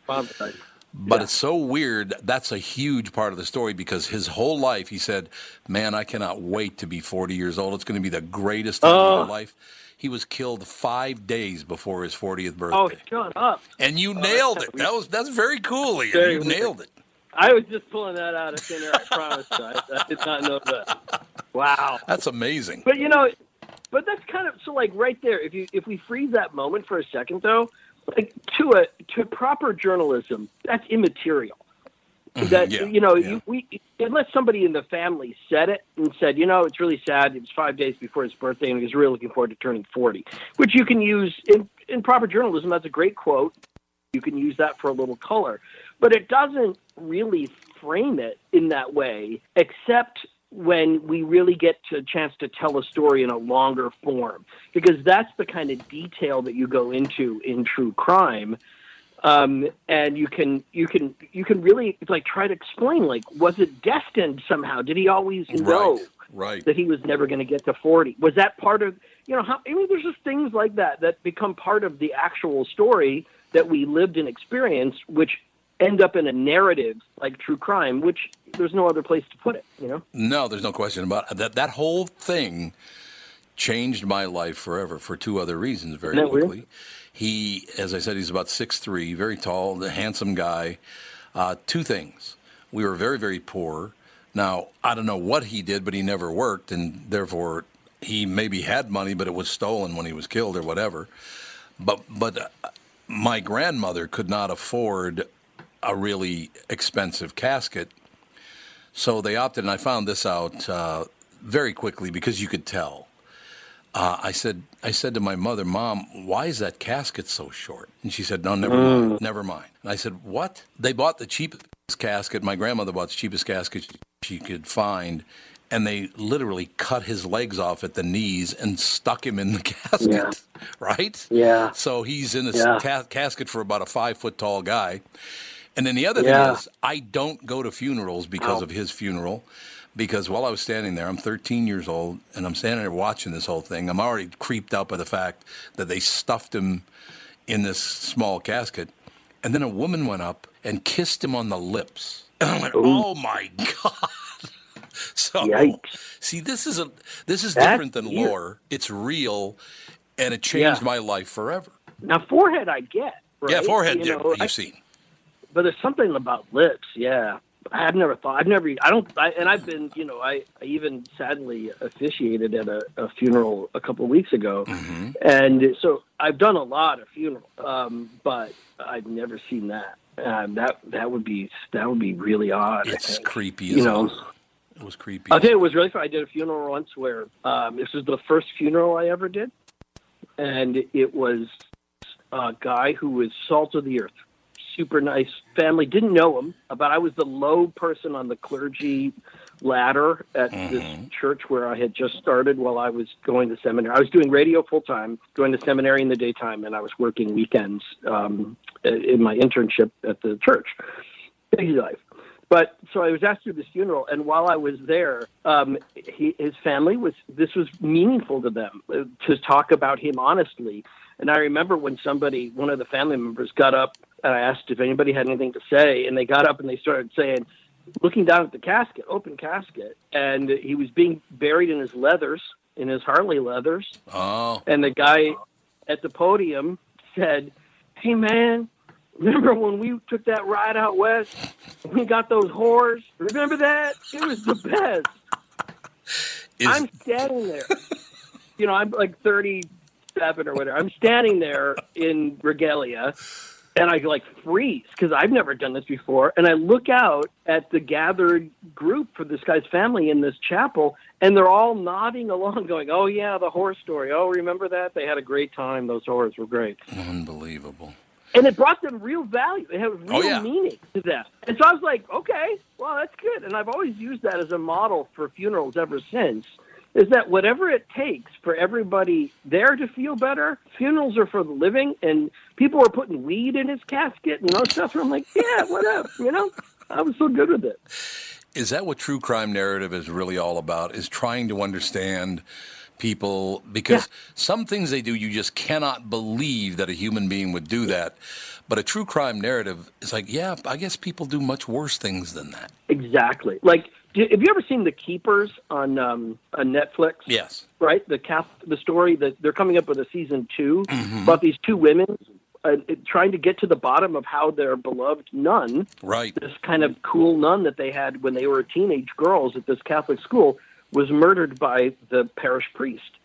But it's so weird. That's a huge part of the story because his whole life, he said, "Man, I cannot wait to be 40 years old. It's going to be the greatest time Oh. of my oh. life." He was killed five days before his 40th birthday, Oh, shut up. and you oh, nailed it. That was that's very cool, Ian. Very you weird. nailed it. I was just pulling that out of thin air. I promise. I, I did not know that. Wow. That's amazing. But you know, but that's kind of so like right there. If you if we freeze that moment for a second, though, like to a to proper journalism, that's immaterial. That Mm-hmm. yeah, you know, you, we unless somebody in the family said it and said, you know, it's really sad. It was five days before his birthday, and he was really looking forward to turning forty, which you can use in in proper journalism. That's a great quote. You can use that for a little color, but it doesn't really frame it in that way, except when we really get to a chance to tell a story in a longer form, because that's the kind of detail that you go into in true crime um, and you can you can you can really like try to explain like was it destined somehow? Did he always know Right. that he was never going to get to forty? Was that part of you know? How, I mean, there's just things like that that become part of the actual story that we lived and experienced, which end up in a narrative like true crime, which there's no other place to put it. You know. No, there's no question about it. that. That whole thing changed my life forever for two other reasons. Very Isn't weird? quickly, he, as I said, he's about six three, very tall, a handsome guy. Uh, two things: we were very, very poor. Now I don't know what he did, but he never worked, and therefore he maybe had money, but it was stolen when he was killed or whatever. But but uh, my grandmother could not afford a really expensive casket. So they opted, and I found this out uh, very quickly because you could tell. Uh, I said, I said to my mother, "Mom, why is that casket so short?" And she said, "No, never Mm. mind, never mind." And I said, "What?" They bought the cheapest casket. My grandmother bought the cheapest casket she could find, and they literally cut his legs off at the knees and stuck him in the [LAUGHS] casket. Yeah. Right? Yeah. So he's in a Yeah. ca- casket for about a five foot tall guy. And then the other Yeah. thing is, I don't go to funerals because Wow. of his funeral. Because while I was standing there, I'm 13 years old, and I'm standing there watching this whole thing. I'm already creeped out by the fact that they stuffed him in this small casket. And then a woman went up and kissed him on the lips. [CLEARS THROAT] And I went, "Oh my god!" [LAUGHS] so, Yikes. see, this is a this is That's different than weird. lore. It's real, and it changed Yeah. my life forever. Now forehead, I get. Right? Yeah, forehead. You know, you've I- seen. But there's something about lips. Yeah, I've never thought. I've never. I don't. I, and I've been. You know, I, I even sadly officiated at a, a funeral a couple of weeks ago, Mm-hmm. and so I've done a lot of funerals, um, but I've never seen that. Um, that that would be that would be really odd. It's creepy. You know. hell. it was creepy. Tell you, it was really fun. I did a funeral once where um, this was the first funeral I ever did, and it was a guy who was salt of the earth, super nice family. Didn't know him, but I was the low person on the clergy ladder at this church where I had just started while I was going to seminary. I was doing radio full time, going to seminary in the daytime, and I was working weekends um, in my internship at the church. Busy life. But so I was asked to this funeral, and while I was there, um, he, his family was this was meaningful to them uh, to talk about him honestly. And I remember when somebody, one of the family members, got up and I asked if anybody had anything to say, and they got up and they started saying, looking down at the casket, open casket, and he was being buried in his leathers, in his Harley leathers, Oh, and the guy at the podium said, "Hey man, remember when we took that ride out west? We got those whores. Remember that? It was the best." is I'm standing there. you know, I'm like 37 or whatever. I'm standing there in regalia, and I like freeze because I've never done this before. And I look out at the gathered group for this guy's family in this chapel, and they're all nodding along, [LAUGHS] going, "Oh yeah, the horse story. Oh, remember that? They had a great time. Those horses were great." unbelievable. and it brought them real value. It had oh, real Oh, yeah. meaning to them. And so I was like, okay, well, that's good. And I've always used that as a model for funerals ever since. Is that whatever it takes for everybody there to feel better? Funerals are for the living, and people were putting weed in his casket and all stuff. And I'm like, yeah, whatever. You know, I was so good with it. Is that what true crime narrative is really all about? Is trying to understand people because some things they do you just cannot believe that a human being would do that. But a true crime narrative is like, yeah, I guess people do much worse things than that. Exactly. Like, have you ever seen The Keepers on um, on Netflix? Yes. right? The cast, the story that they're coming up with a season 2 about these two women uh, trying to get to the bottom of how their beloved nun, Right. this kind of cool nun that they had when they were teenage girls at this Catholic school, was murdered by the parish priest,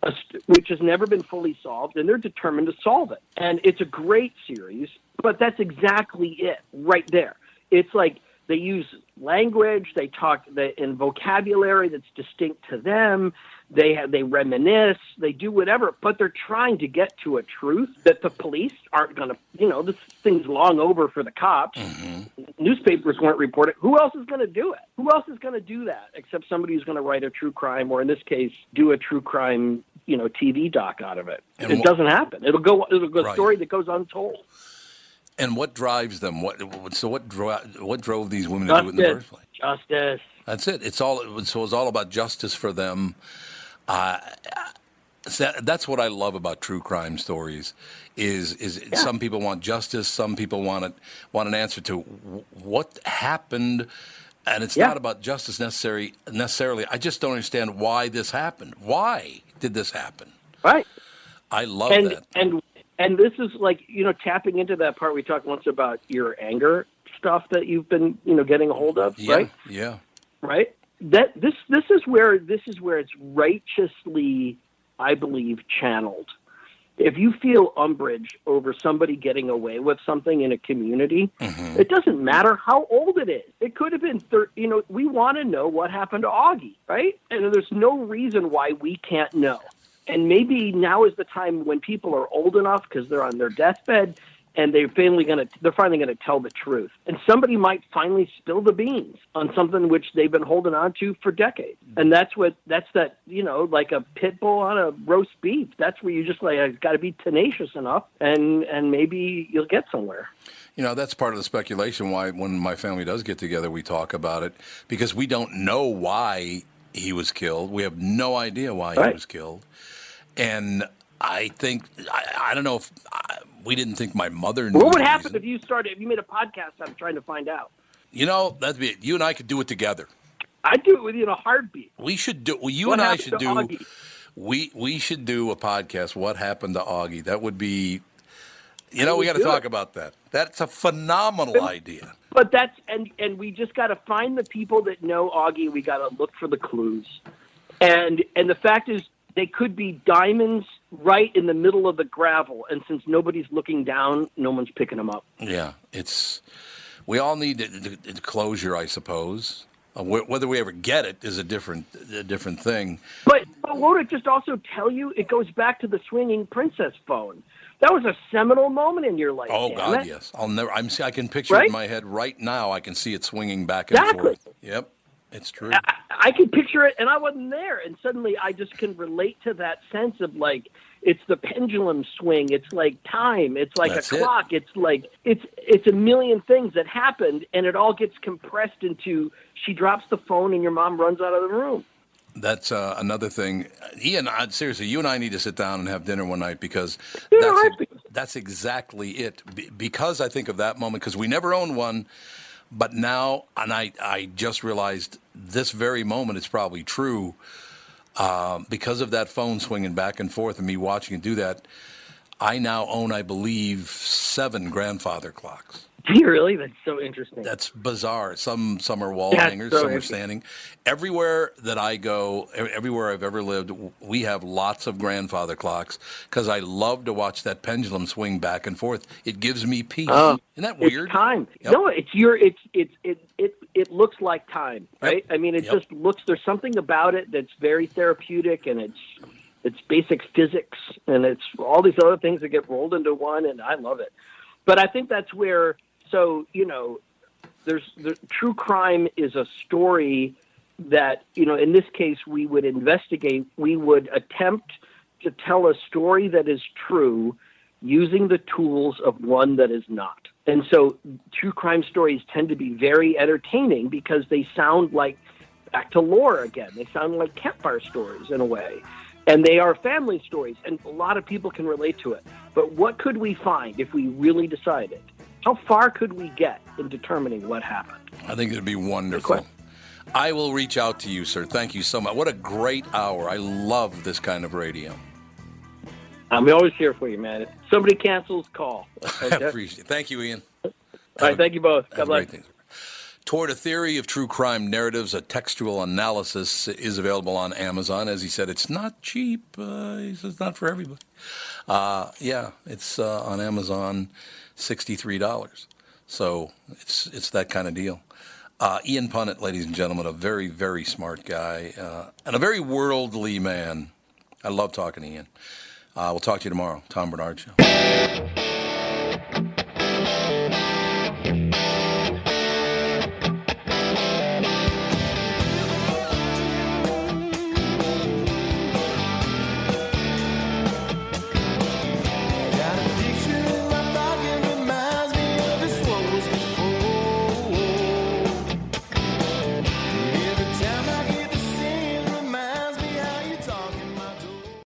which has never been fully solved, and they're determined to solve it. And it's a great series, but that's exactly it right there. It's like they use language, they talk the, in vocabulary that's distinct to them. They have, they reminisce, they do whatever, but they're trying to get to a truth that the police aren't going to. You know, this thing's long over for the cops. Mm-hmm. Newspapers weren't reporting. Who else is going to do it? Who else is going to do that except somebody who's going to write a true crime, or in this case, do a true crime, you know, TV doc out of it? And it wh- doesn't happen. It'll go. It'll go a Right. story that goes untold. And what drives them? What so what dro- what drove these women to do it in the first place? Justice. That's it. It's all so it's all about justice for them. Uh, that's what I love about true crime stories. Is is some people want justice, some people want it want an answer to what happened, and it's Yeah. not about justice necessary necessarily. I just don't understand why this happened. Why did this happen? Right. I love and that. and and this is like you know tapping into that part we talked once about your anger stuff that you've been you know getting a hold of, Yeah, right? yeah. right? That this this is where this is where it's righteously, I believe, channeled. If you feel umbrage over somebody getting away with something in a community, Mm-hmm. it doesn't matter how old it is. It could have been, thir- you know, we want to know what happened to Augie, right? And there's no reason why we can't know. And maybe now is the time when people are old enough because they're on their deathbed and they're finally going to they're finally going to tell the truth. And somebody might finally spill the beans on something which they've been holding on to for decades. Mm-hmm. And that's what that's that you know like a pit bull on a roast beef. That's where you just like got to be tenacious enough, and and maybe you'll get somewhere. You know, that's part of the speculation why when my family does get together, we talk about it because we don't know why he was killed. We have no idea why he was killed. And I think, I, I don't know if I, we didn't think my mother knew. What would happen reason. if you started if you made a podcast? I'm trying to find out. You know, that'd be it. You and I could do it together. I'd do it with you in a heartbeat. We should do, well, you What and I should do, Augie? we, we should do a podcast, What Happened to Augie. That would be, you know, we got to talk it. about that. That's a phenomenal idea. But that's and and we just got to find the people that know Augie. We got to look for the clues, and and the fact is they could be diamonds right in the middle of the gravel, and since nobody's looking down, no one's picking them up. Yeah, it's we all need the- closure, I suppose. Uh, wh- whether we ever get it is a different a different thing. But but won't it just also tell you? It goes back to the swinging princess phone. That was a seminal moment in your life. Oh God, it. yes. I'll never. I'm. I can picture it in my head right now. I can see it swinging back and Exactly. forth. Yep, it's true. I can picture it, and I wasn't there. And suddenly, I just can relate to that sense of like it's the pendulum swing. It's like time. It's like That's a it. clock. It's like it's it's a million things that happened, and it all gets compressed into. She drops the phone, and your mom runs out of the room. That's uh, another thing. Ian, I, seriously, you and I need to sit down and have dinner one night because that's, that's exactly it. Be- because I think of that moment because we never owned one, but now, and I, I just realized this very moment it's probably true um, because of that phone swinging back and forth and me watching it do that. I now own, I believe, seven grandfather clocks. [LAUGHS] really? That's so interesting. That's bizarre. Some some are wall That's hangers, so some are standing. Everywhere that I go, everywhere I've ever lived, we have lots of grandfather clocks because I love to watch that pendulum swing back and forth. It gives me peace. Oh, Isn't that it's weird? time. Yep. No, it's your. It's it's it it it looks like time, Yep. right? I mean, it Yep. just looks. There's something about it that's very therapeutic, and it's it's basic physics, and it's all these other things that get rolled into one, and I love it. But I think that's where. So you know, there's the true crime is a story that you know. In this case, we would investigate. We would attempt to tell a story that is true using the tools of one that is not. And so true crime stories tend to be very entertaining because they sound like back to lore again. They sound like campfire stories in a way. And they are family stories and a lot of people can relate to it. But what could we find if we really decided? How far could we get in determining what happened? I think it'd be wonderful. I will reach out to you, sir. Thank you so much. What a great hour. I love this kind of radio. I'm always here for you, man. If somebody cancels, call. [LAUGHS] I appreciate it. Thank you, Ian. All right, thank you both. God a bless. Toward a Theory of True Crime Narratives, a textual analysis is available on Amazon. As he said, it's not cheap. Uh, he says it's not for everybody. Uh, yeah, it's uh, on Amazon, sixty-three dollars. So it's it's that kind of deal. Uh, Ian Punnett, ladies and gentlemen, a very very smart guy uh, and a very worldly man. I love talking to Ian. Uh, we'll talk to you tomorrow. Tom Barnard Show.